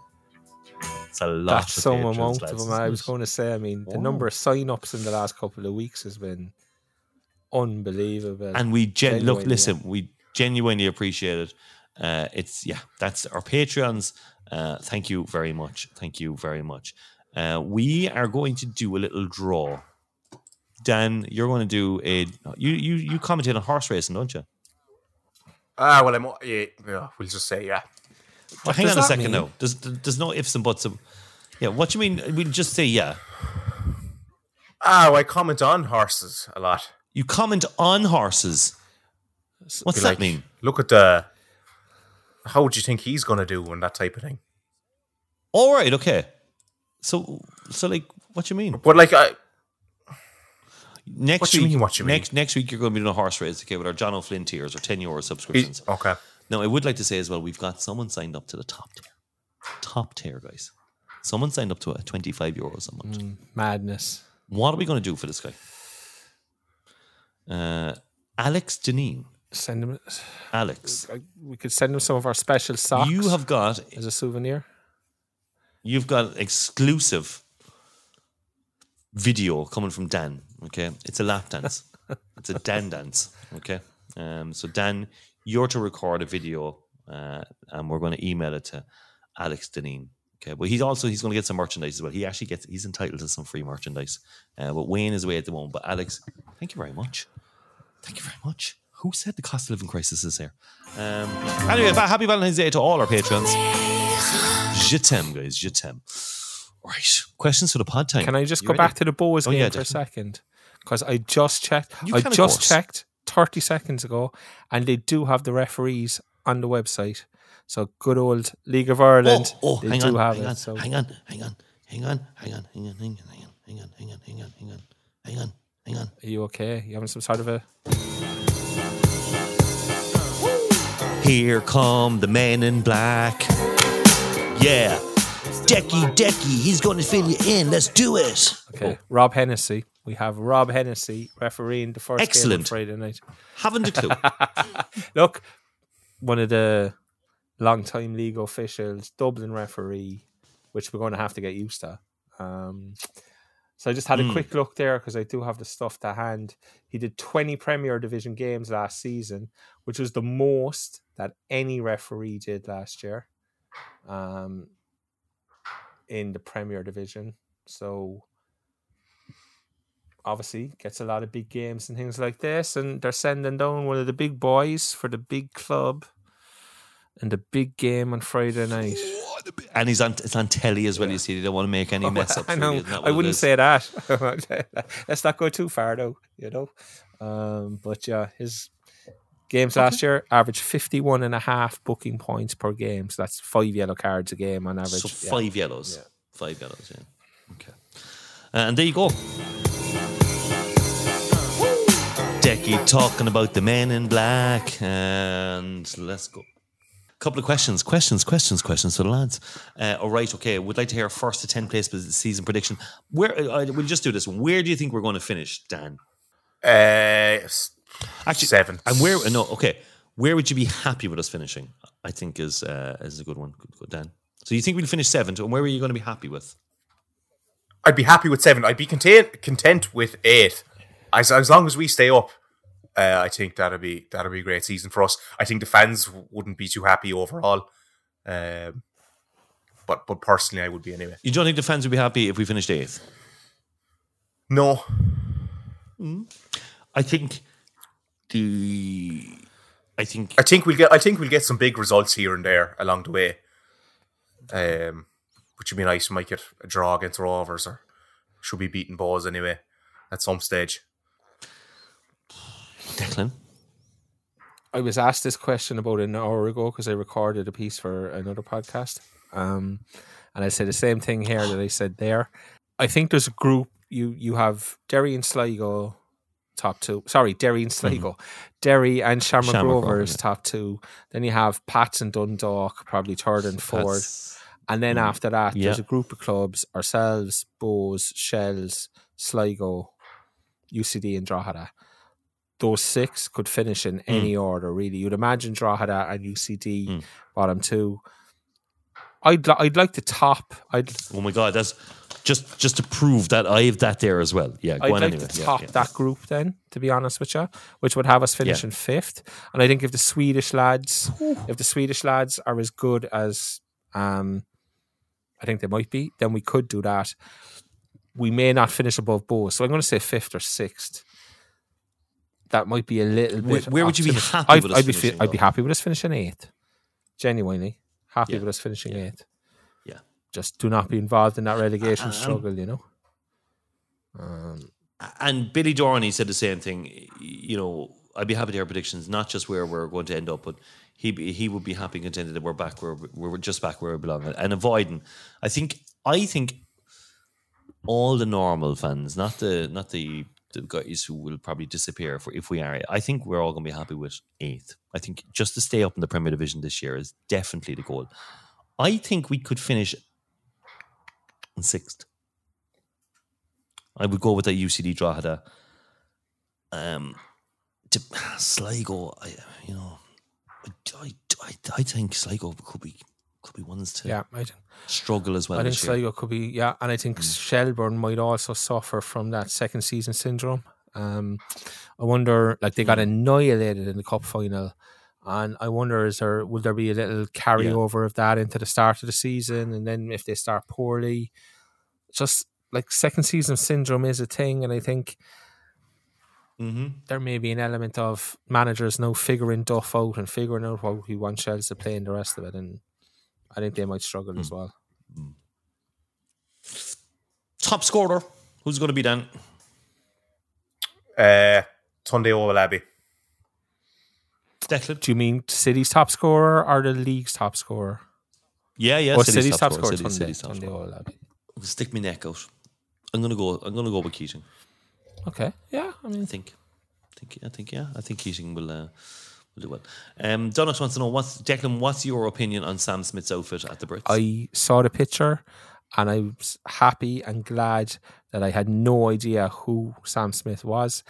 Speaker 2: It's a lot
Speaker 3: That's
Speaker 2: of
Speaker 3: some amount
Speaker 2: lads,
Speaker 3: of them. I was going to say, I mean, the
Speaker 2: Wow.
Speaker 3: number of sign ups in the last couple of weeks has been unbelievable.
Speaker 2: and we gen- look listen we genuinely appreciate it uh it's yeah that's our patreons uh thank you very much thank you very much uh we are going to do a little draw dan you're going to do a you you you commentate on horse racing don't you
Speaker 4: Ah, well, I'm. Yeah, yeah, we'll just say yeah.
Speaker 2: well, hang
Speaker 3: does
Speaker 2: on a second
Speaker 3: mean?
Speaker 2: now there's there's no ifs and buts of, yeah what do you mean we'll just say yeah
Speaker 4: Ah, well, I comment on horses a lot.
Speaker 2: you comment on horses what's
Speaker 4: Be
Speaker 2: that
Speaker 4: like,
Speaker 2: mean
Speaker 4: Look at the. How would you think he's going to do and that type of thing?
Speaker 2: all right okay so so like what do you mean
Speaker 4: But like, I,
Speaker 2: Next
Speaker 4: What do you
Speaker 2: week,
Speaker 4: mean, what you mean?
Speaker 2: next next week you're going to be doing a horse race, okay, with our John O'Flynn tiers or ten euro subscriptions.
Speaker 4: okay.
Speaker 2: Now, I would like to say as well, we've got someone signed up to the top tier, top tier, guys. Someone signed up to a twenty five euros a month.
Speaker 3: Mm, madness.
Speaker 2: What are we going to do for this guy? Uh, Alex Deneen.
Speaker 3: Send them.
Speaker 2: Alex,
Speaker 3: We could send them some of our special socks.
Speaker 2: you have got
Speaker 3: as a souvenir.
Speaker 2: You've got exclusive video coming from Dan. Okay, it's a lap dance. [laughs] it's a Dan dance. Okay, um, so Dan, you're to record a video, uh, and we're going to email it to Alex Deneen. Okay, but he's also he's going to get some merchandise as well. He actually gets he's entitled to some free merchandise. Uh, but Wayne is away at the moment. But Alex, thank you very much. Thank you very much. Who said the cost of living crisis is here? Um, anyway, happy Valentine's Day to all our patrons. Je t'aime, guys. Je t'aime. Right. Questions for the pod time.
Speaker 3: Can I just
Speaker 2: You
Speaker 3: go
Speaker 2: ready?
Speaker 3: back to the Bohs
Speaker 2: Oh,
Speaker 3: game
Speaker 2: yeah,
Speaker 3: for a second? Because I just checked.
Speaker 2: You
Speaker 3: I
Speaker 2: can,
Speaker 3: just checked 30 seconds ago, and they do have the referees on the website. So good old League of Ireland.
Speaker 2: Oh, oh hang
Speaker 3: do
Speaker 2: on,
Speaker 3: have
Speaker 2: hang
Speaker 3: it.
Speaker 2: on,
Speaker 3: so
Speaker 2: hang on, hang on, hang on, hang on, hang on, hang on, hang on, hang on, hang on, hang on, hang on, hang on, hang on.
Speaker 3: are you okay? You having some sort of a
Speaker 2: Here come the man in black. Yeah. Decky, Decky, he's going to fill you in. Let's do it.
Speaker 3: okay? Rob Hennessy. We have Rob Hennessy refereeing the first game on
Speaker 2: Excellent.
Speaker 3: Friday night.
Speaker 2: Haven't a clue. [laughs]
Speaker 3: Look, one of the long-time league officials, Dublin referee, which we're going to have to get used to. Um, so I just had a
Speaker 2: Hmm.
Speaker 3: quick look there because I do have the stuff to hand. He did 20 Premier Division games last season, which was the most that any referee did last year um, in the Premier Division. So obviously gets a lot of big games and things like this, and they're sending down one of the big boys for the big club and the big game on Friday night.
Speaker 2: and he's on it's on telly as well. You see, they don't want to make any mess [laughs] up.
Speaker 3: I know.
Speaker 2: Isn't that what
Speaker 3: I wouldn't say that. [laughs] Let's not go too far though, you know. Um, but yeah, his games last year averaged 51 and a half booking points per game. So that's five yellow cards a game on average.
Speaker 2: So
Speaker 3: Yeah.
Speaker 2: five yellows. Five yellows, yeah. Okay. Uh, and there you go. Decky talking about the men in black. And let's go. Couple of questions, questions, questions, questions for the lads. Uh, all right, okay. We'd like to hear first to 10 place season prediction. Where uh, We'll just do this. Where do you think we're going to finish, Dan?
Speaker 4: Uh, s-
Speaker 2: Actually,
Speaker 4: seven.
Speaker 2: And where? No, okay. Where would you be happy with us finishing? I think is uh, is a good one. Good, good, Dan. So you think we'll finish seventh, and where are you going to be happy with?
Speaker 4: I'd be happy with seven. I'd be content content with eight, as as long as we stay up. Uh, I think that'll be that'll be a great season for us. I think the fans wouldn't be too happy overall, um, but but personally, I would be anyway.
Speaker 2: You don't think the fans would be happy if we finished eighth?
Speaker 4: No,
Speaker 2: I think the. I think
Speaker 4: I think we'll get I think we'll get some big results here and there along the way. Um, which would be nice. We might get a draw against Rovers, or should be beating balls anyway at some stage.
Speaker 2: Declan.
Speaker 3: I was asked this question about an hour ago because I recorded a piece for another podcast. Um, and I said the same thing here that I said there. I think there's a group. You you have Derry and Sligo top two. Sorry, Derry and mm-hmm. Sligo. Derry and Shamrock,
Speaker 2: Shamrock
Speaker 3: Rovers
Speaker 2: yeah.
Speaker 3: top two. Then you have Pats and Dundalk, probably third and fourth.
Speaker 2: That's-
Speaker 3: And then mm. after that, there's a group of clubs: ourselves, Bohs, Shells, Sligo, UCD, and Drogheda. Those six could finish in mm. any order, really. You'd imagine Drogheda and UCD
Speaker 2: Mm.
Speaker 3: bottom two. I'd li- I'd like to top. I'd
Speaker 2: Oh my god, that's just just to prove that I have that there as well. Yeah, go
Speaker 3: I'd
Speaker 2: on
Speaker 3: like
Speaker 2: anyway.
Speaker 3: to
Speaker 2: Yeah,
Speaker 3: top
Speaker 2: yeah.
Speaker 3: that group then, to be honest with you, which would have us finishing fifth. And I think if the Swedish lads, if the Swedish lads are as good as um, I think they might be, then we could do that. We may not finish above Bohs, so I'm going to say fifth or sixth. That might be a little
Speaker 2: Where-
Speaker 3: bit.
Speaker 2: where would you be happy
Speaker 3: I'd,
Speaker 2: with us
Speaker 3: I'd be, fi- I'd be happy with us finishing eighth. Genuinely happy
Speaker 2: Yeah.
Speaker 3: with us finishing
Speaker 2: Yeah.
Speaker 3: eighth. Just do not be involved in that relegation
Speaker 2: Um,
Speaker 3: struggle, you know. Um,
Speaker 2: And Billy Dorney said the same thing. You know, I'd be happy to hear predictions, not just where we're going to end up, but he he would be happy and contented that we're back where we're just back where we belong and avoiding. I think I think all the normal fans, not the not the the guys who will probably disappear if, if we are. I think we're all going to be happy with eighth. I think just to stay up in the Premier Division this year is definitely the goal. I think we could finish in sixth. I would go with that UCD Drogheda. Um, to [sighs] Sligo, I you know, I, I, I think Sligo could be could be ones to
Speaker 3: yeah, I
Speaker 2: struggle as well.
Speaker 3: I think
Speaker 2: this year.
Speaker 3: Sligo could be, yeah, and I think
Speaker 2: Mm.
Speaker 3: Shelburne might also suffer from that second season syndrome. Um, I wonder, like they got
Speaker 2: Mm.
Speaker 3: annihilated in the cup final, and I wonder is there will there be a little carryover of that into the start of the season, and then if they start poorly, just like second season syndrome is a thing, and I think
Speaker 2: Mm-hmm.
Speaker 3: there may be an element of managers now figuring Duff out and figuring out how he wants Shells to play in the rest of it, and I think they might struggle
Speaker 2: Mm.
Speaker 3: as well.
Speaker 2: Top scorer, who's going to be then?
Speaker 4: Uh, Tunde Owolabi.
Speaker 2: Declan.
Speaker 3: Do you mean City's top scorer or the league's top scorer?
Speaker 2: Yeah, yeah.
Speaker 3: oh,
Speaker 2: City's,
Speaker 3: City's, top
Speaker 2: scorer.
Speaker 3: scorer.
Speaker 2: City-
Speaker 3: Tunde,
Speaker 2: City's top scorer. Stick my neck out. I'm gonna go. I'm gonna go with Keating.
Speaker 3: Okay, yeah. I mean, I
Speaker 2: think. I think. I think. Yeah. I think Keating will. Uh, will do well. Um, Donald wants to know what's Declan. What's your opinion on Sam Smith's outfit at the Brits?
Speaker 3: I saw the picture and I was happy and glad that I had no idea who Sam Smith was.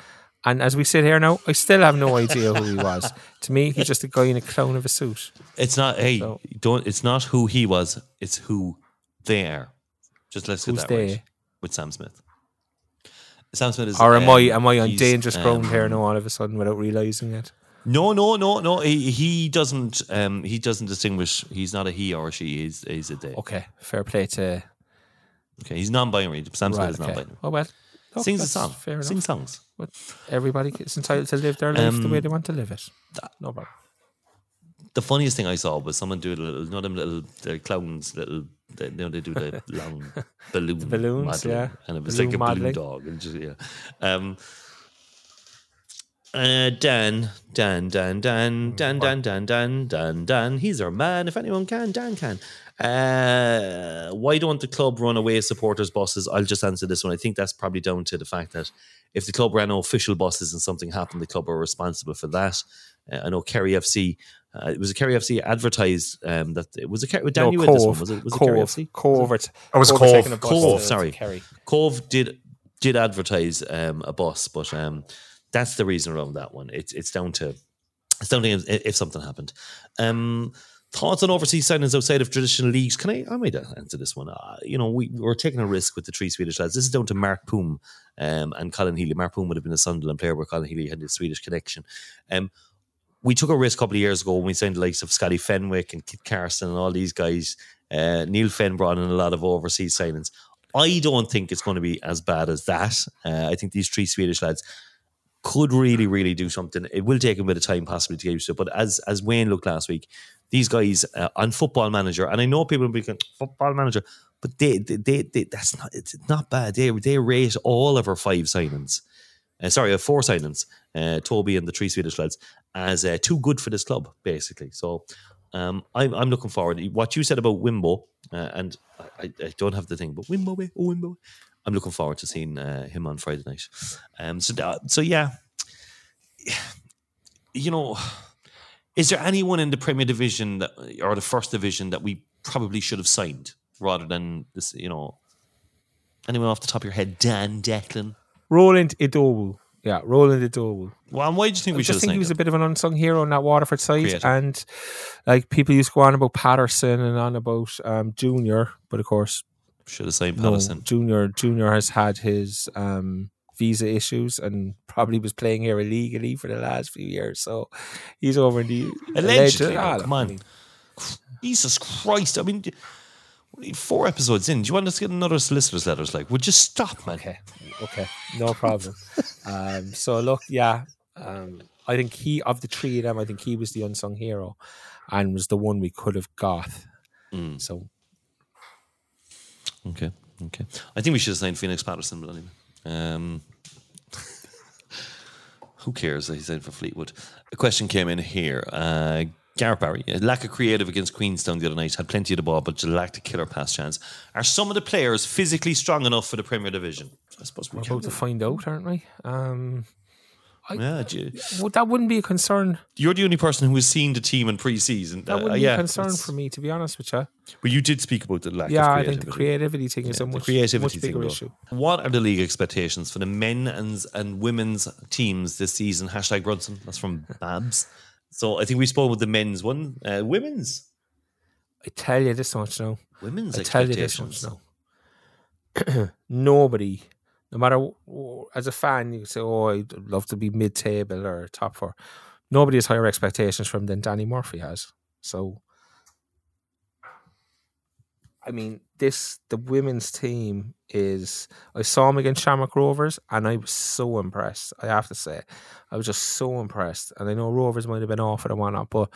Speaker 3: And as we sit here now, I still have no idea who he was. to me, he's just a guy in a clone of a suit.
Speaker 2: It's not. Hey,
Speaker 3: So-
Speaker 2: don't. It's not who he was. It's who they are. Just let's get that
Speaker 3: they?
Speaker 2: right with Sam Smith. Sam Smith is.
Speaker 3: Or am
Speaker 2: um,
Speaker 3: I am I on dangerous ground
Speaker 2: um,
Speaker 3: here now all of a sudden without realizing it?
Speaker 2: No, no, no, no. He, he doesn't. Um, he doesn't distinguish. He's not a he or a she. He's, he's a they.
Speaker 3: Okay, fair play to
Speaker 2: Okay, he's non-binary. Sam Smith is
Speaker 3: Okay.
Speaker 2: non-binary.
Speaker 3: Oh well, Look,
Speaker 2: Sings a song. Sings songs.
Speaker 3: But everybody is entitled to live their life the way
Speaker 2: Um,
Speaker 3: they want to live it. No problem.
Speaker 2: The funniest thing I saw was someone do a little, you know, them little the clowns, little, they, you know, they do the [laughs] long balloon,
Speaker 3: balloons,
Speaker 2: modelling,
Speaker 3: yeah.
Speaker 2: and it was
Speaker 3: Balloon
Speaker 2: like a
Speaker 3: modelling.
Speaker 2: balloon dog, and just yeah. Um, uh, Dan, Dan, Dan, Dan, Dan, Dan, Dan, Dan, Dan, Dan. He's our man. If anyone can, Dan can. Uh, why don't the club run away supporters buses? I'll just answer this one. I think that's probably down to the fact that if the club ran official buses and something happened, the club are responsible for that. Uh, I know Kerry FC. Uh, it was a Kerry FC advertised um, that it was a Kerry. Dan,
Speaker 3: no,
Speaker 2: you Cobh, this one. Was it? Was it
Speaker 3: Cobh,
Speaker 2: Kerry FC?
Speaker 3: Covert.
Speaker 4: I was
Speaker 3: Covert
Speaker 4: Cobh.
Speaker 3: taking a bus
Speaker 2: Cobh,
Speaker 3: to- to
Speaker 2: sorry.
Speaker 3: Kerry.
Speaker 2: Cobh did did advertise um, a bus, but um, that's the reason around that one. It's it's down to it's down to if, if something happened. Um, thoughts on overseas signings outside of traditional leagues? Can I? I might answer this one. Uh, you know, we we're taking a risk with the three Swedish lads. This is down to Mart Poom um, and Colin Healy. Mart Poom would have been a Sunderland player, where Colin Healy had the Swedish connection. Um, we took a risk a couple of years ago when we signed the likes of Scotty Fenwick and Kit Carson and all these guys. Uh, Neale Fenn brought in a lot of overseas signings. I don't think it's going to be as bad as that. Uh, I think these three Swedish lads could really, really do something. It will take a bit of time possibly to get used to it. But as as Wayne looked last week, these guys uh, on Football Manager, and I know people will be going, Football Manager, but they, they, they, they that's not it's not bad. They they rate all of our five signings. Uh, sorry, four signings, uh, Toby and the three Swedish lads, as uh, too good for this club, basically. So um, I'm, I'm looking forward. What you said about Winbo, uh, and I, I- I don't have the thing, but Winbo, eh, oh Winbo. I'm looking forward to seeing uh, him on Friday night. Um, so, that- so yeah, you know, is there anyone in the Premier Division that, or the First Division that we probably should have signed rather than this? You know, anyone off the top of your head? Dan Declan.
Speaker 3: Roland Idowu. Yeah, Roland Idowu.
Speaker 2: Well, and why do you think
Speaker 3: I
Speaker 2: we should have
Speaker 3: just think he was
Speaker 2: him?
Speaker 3: a bit of an unsung hero on that Waterford side,
Speaker 2: Creative.
Speaker 3: and like people used to go on about Patterson and on about um, Junior, but of course,
Speaker 2: Should have signed
Speaker 3: no, Junior Junior has had his um, visa issues and probably was playing here illegally for the last few years, so he's over in the
Speaker 2: Allegedly,
Speaker 3: Ah,
Speaker 2: come on.
Speaker 3: I mean,
Speaker 2: Jesus Christ! I mean, four episodes in, do you want us to get another solicitor's letters? Like, would you stop, man?
Speaker 3: Okay, okay, no problem. [laughs] um, so look, yeah, um, I think he of the three of them, I think he was the unsung hero, and was the one we could have got.
Speaker 2: Mm.
Speaker 3: So
Speaker 2: Okay, okay. I think we should have signed Phoenix Patterson, but anyway. Um, who cares that he signed for Fleetwood? A question came in here. Uh, Gareth Barry, lack of creative against Queenstown the other night, had plenty of the ball, but just lacked a killer pass chance. Are some of the players physically strong enough for the Premier Division? I suppose we
Speaker 3: we're about to find out, aren't we? Um,
Speaker 2: Yeah, do you-
Speaker 3: well, that wouldn't be a concern.
Speaker 2: you're the only person who has seen the team in pre-season.
Speaker 3: That
Speaker 2: Uh,
Speaker 3: wouldn't be
Speaker 2: yeah,
Speaker 3: a concern for me, to be honest with you.
Speaker 2: But you did speak about the lack of creativity.
Speaker 3: Yeah, I think the creativity thing is
Speaker 2: Yeah,
Speaker 3: a
Speaker 2: the
Speaker 3: much,
Speaker 2: creativity
Speaker 3: much bigger issue.
Speaker 2: What are the league expectations for the men and and women's teams this season? Hashtag Brunson. That's from [laughs] Babs. So I think we spoke with the men's one. Uh, women's.
Speaker 3: I tell you this much now.
Speaker 2: Women's
Speaker 3: I tell you this
Speaker 2: expectations.
Speaker 3: much now. [clears throat] Nobody, no matter as a fan, you say, "Oh, I'd love to be mid-table or top four. Nobody has higher expectations from than Danny Murphy has. So, I mean, this the women's team is. I saw him against Shamrock Rovers, and I was so impressed. I have to say, I was just so impressed. And I know Rovers might have been off it and whatnot, but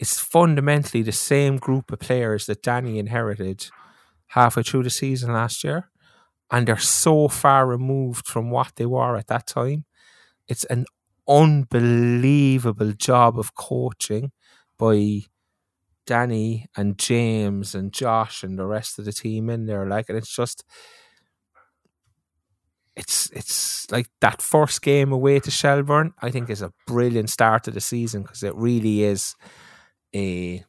Speaker 3: it's fundamentally the same group of players that Danny inherited halfway through the season last year, and they're so far removed from what they were at that time. It's an unbelievable job of coaching by Danny and James and Josh and the rest of the team in there. Like, and it's just, it's it's like that first game away to Shelburne. I think is a brilliant start to the season because it really is a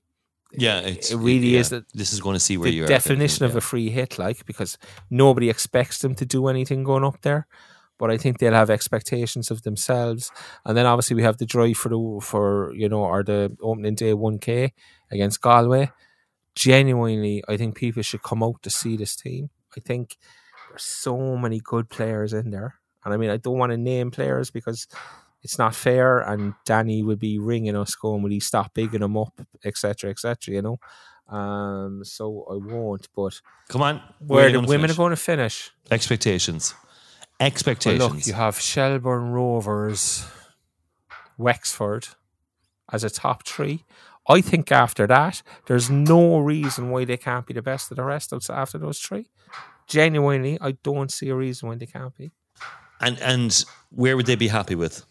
Speaker 2: Yeah, it's,
Speaker 3: it really
Speaker 2: yeah,
Speaker 3: is the-
Speaker 2: This is going to see where
Speaker 3: the
Speaker 2: you're.
Speaker 3: definition
Speaker 2: at,
Speaker 3: of a free hit, like because nobody expects them to do anything going up there. But I think they'll have expectations of themselves, and then obviously we have the drive for the for you know or the opening day one k against Galway. Genuinely, I think people should come out to see this team. I think there's so many good players in there, and I mean I don't want to name players because it's not fair, and Danny would be ringing us, going, "Will he stop bigging them up, etc., etc." You know. Um, so I won't. But
Speaker 2: Come on,
Speaker 3: where the women
Speaker 2: finish?
Speaker 3: are going to finish?
Speaker 2: Expectations.
Speaker 3: Well,
Speaker 2: Expectations.
Speaker 3: look, you have Shelburne Rovers, Wexford as a top three. I think after that, there's no reason why they can't be the best of the rest of- after those three. Genuinely, I don't see a reason why they can't be.
Speaker 2: And and where would they be happy with?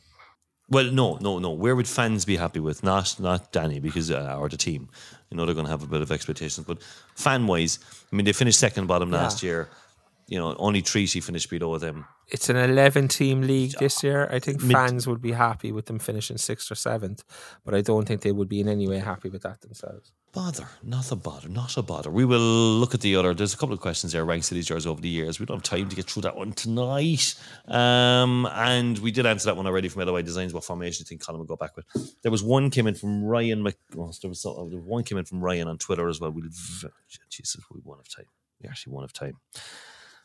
Speaker 2: Well, no, no, no. Where would fans be happy with? Not not Danny because uh, or the team. You know they're going to have a bit of expectations, but fan wise, I mean they finished second bottom last year. You know, only Treaty finished below them.
Speaker 3: It's an 11 team league this year. I think fans would be happy with them finishing sixth or seventh, but I don't think they would be in any way happy with that themselves.
Speaker 2: Bother, not a bother, not a bother. We will look at the other. There's a couple of questions there, ranked cities yours over the years. We don't have time to get through that one tonight. Um, and we did answer that one already from LOI Designs. What formation do you think Colin will go back with? There was one came in from Ryan. Mc, oh, there was was one came in from Ryan on Twitter as well. We Jesus, we won't have time. We actually won't have time.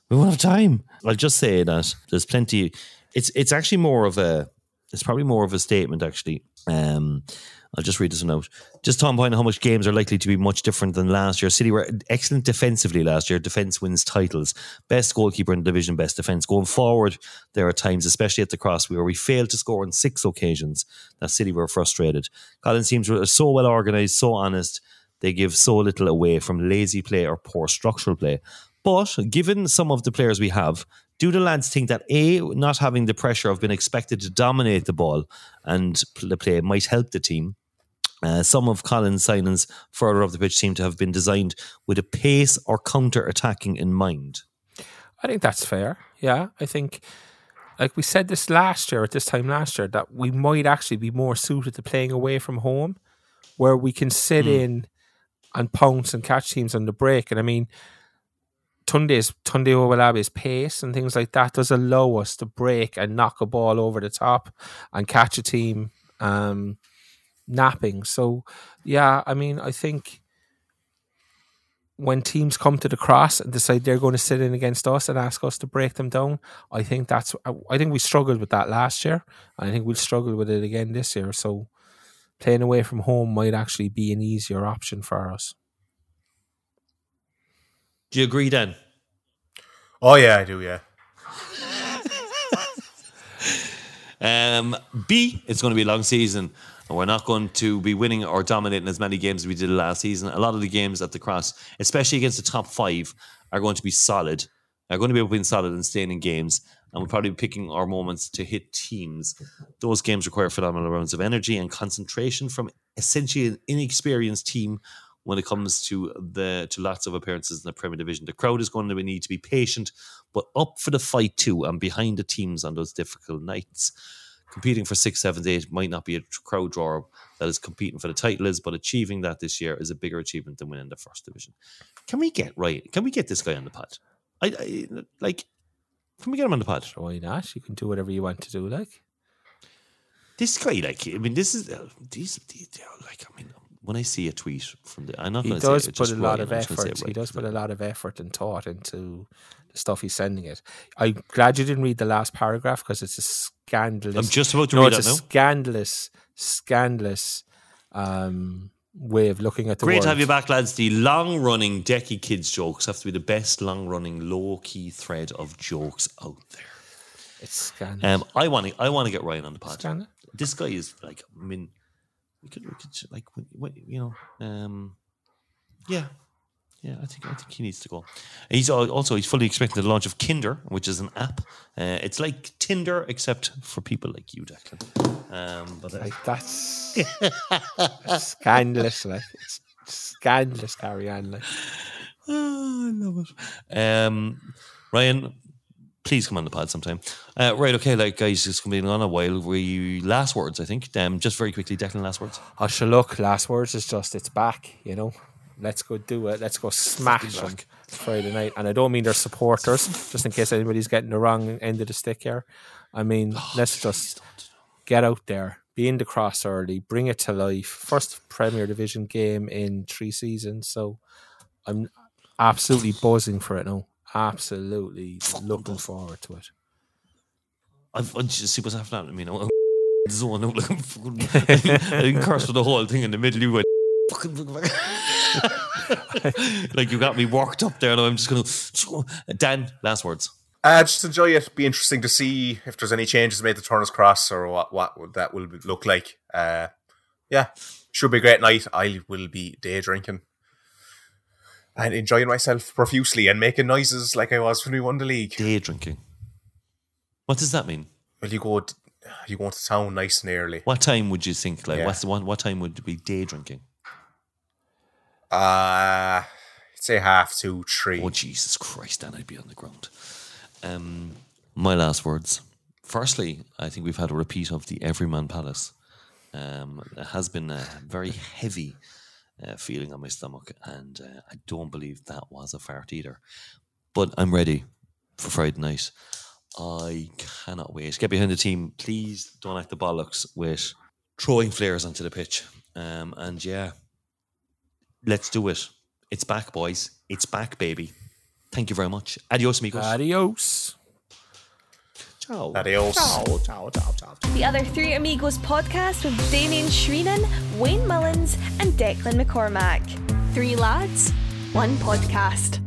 Speaker 2: We won't have time. I'll just say that there's plenty. It's it's actually more of a. It's probably more of a statement actually. Um, I'll just read this out. Just Tom pointing how much games are likely to be much different than last year. City were excellent defensively last year. Defense wins titles. Best goalkeeper in the division, best defense. Going forward, there are times, especially at the cross, where we failed to score on six occasions. That City were frustrated. Colin's were so well organised, so honest. They give so little away from lazy play or poor structural play. But given some of the players we have, do the lads think that A, not having the pressure of being expected to dominate the ball and the play might help the team? Uh, some of Colin's signings further up the pitch seem to have been designed with a pace or counter attacking in mind.
Speaker 3: I think that's fair. Yeah, I think, like we said this last year at this time last year, that we might actually be more suited to playing away from home, where we can sit
Speaker 2: Mm.
Speaker 3: in and pounce and catch teams on the break. And I mean, Tunde's Tunde Owolabi's pace and things like that does allow us to break and knock a ball over the top and catch a team um, napping. So, yeah, I mean, I think when teams come to the cross and decide they're going to sit in against us and ask us to break them down, I think that's I think we struggled with that last year, and I think we'll struggle with it again this year. So playing away from home might actually be an easier option for us.
Speaker 2: Do you agree, Dan?
Speaker 4: Oh yeah, I do. Yeah. [laughs]
Speaker 2: Um, B, it's going to be a long season. And we're not going to be winning or dominating as many games as we did last season. A lot of the games at the cross, especially against the top five, are going to be solid. Are going to be able to be solid and staying in games. And we'll probably be picking our moments to hit teams. Those games require phenomenal amounts of energy and concentration from essentially an inexperienced team when it comes to the to lots of appearances in the Premier Division. The crowd is going to We need to be patient, but up for the fight too, and behind the teams on those difficult nights. Competing for six, seven, eight might not be a crowd drawer that is competing for the title is, but achieving that this year is a bigger achievement than winning the first division. Can we get right? Can we get this guy on the pod? I, I like. Can we get him on the pod?
Speaker 3: Why not? You can do whatever you want to do. Like
Speaker 2: This guy, like, I mean, this is uh, these, these like. I mean, when I see a tweet from the, I'm not
Speaker 3: he
Speaker 2: going to
Speaker 3: does
Speaker 2: say it,
Speaker 3: put a lot of
Speaker 2: I'm just gonna say
Speaker 3: effort.
Speaker 2: it
Speaker 3: He does put a lot of effort and thought into the stuff he's sending it. I'm glad you didn't read the last paragraph because it's a scandalous.
Speaker 2: I'm just about to
Speaker 3: no,
Speaker 2: read
Speaker 3: it's
Speaker 2: that
Speaker 3: a
Speaker 2: now.
Speaker 3: scandalous, scandalous um, way of looking at the
Speaker 2: Great
Speaker 3: world.
Speaker 2: to have you back, lads. The long running Decky Kids jokes have to be the best long running low key thread of jokes out there.
Speaker 3: It's scandalous.
Speaker 2: Um, I want to, I want to get Ryan on the pod.
Speaker 3: Scandal-
Speaker 2: This guy is like, I mean, we could, we could like, what, you know, um, yeah, yeah. I think, I think he needs to go. He's also he's fully expecting the launch of Kinder, which is an app. Uh, it's like Tinder except for people like you, Declan. Um, but uh,
Speaker 3: like that's, that's scandalous. Like it's scandalous. Carry on. Like
Speaker 2: Oh, I love it. Um, Ryan, please come on the pod sometime. Uh, right, okay, like guys, it's been on a while. We last words, I think. Um, just very quickly, Declan, last words.
Speaker 3: I shall look. Last words is just it's back. You know, let's go do it. Let's go smash them Friday night. And I don't mean their supporters, just in case anybody's getting the wrong end of the stick here. I mean, let's just get out there, be in the cross early, bring it to life. First Premier Division game in three seasons, so I'm absolutely buzzing for it now. Absolutely looking forward to it.
Speaker 2: I've, I just see what's happening. I mean, I'm zone [laughs] out like I'm fucking- I didn't curse for the whole thing in the middle. You went, [laughs] fucking, [laughs] like you got me worked up there. And I'm just gonna. Dan, last words.
Speaker 4: Uh, just enjoy it. Be interesting to see if there's any changes made to Turner's Cross or what what that will look like. Uh, yeah, should be a great night. I will be day drinking and enjoying myself profusely and making noises like I was when we won the league.
Speaker 2: Day drinking. What does that mean?
Speaker 4: Well, you go you go to town nice and early.
Speaker 2: What time would you think? Like,
Speaker 4: Yeah.
Speaker 2: what's the one? What time would be day drinking?
Speaker 4: Uh say half two, three.
Speaker 2: Oh Jesus Christ! Then I'd be on the ground. Um, my last words. Firstly, I think we've had a repeat of the Everyman Palace. Um, it has been a very heavy uh, feeling on my stomach, and uh, I don't believe that was a fart either. But I'm ready for Friday night. I cannot wait. Get behind the team. Please don't act the bollocks with throwing flares onto the pitch. Um, and yeah, let's do it. It's back, boys. It's back, baby. Thank you very much. Adios, amigos.
Speaker 3: Adios.
Speaker 2: Ciao.
Speaker 4: Adios.
Speaker 2: Ciao, ciao, ciao, ciao.
Speaker 1: The other Three Amigos podcast with Damien Shreenan, Wayne Mullins, and Declan McCormack. Three lads, one podcast.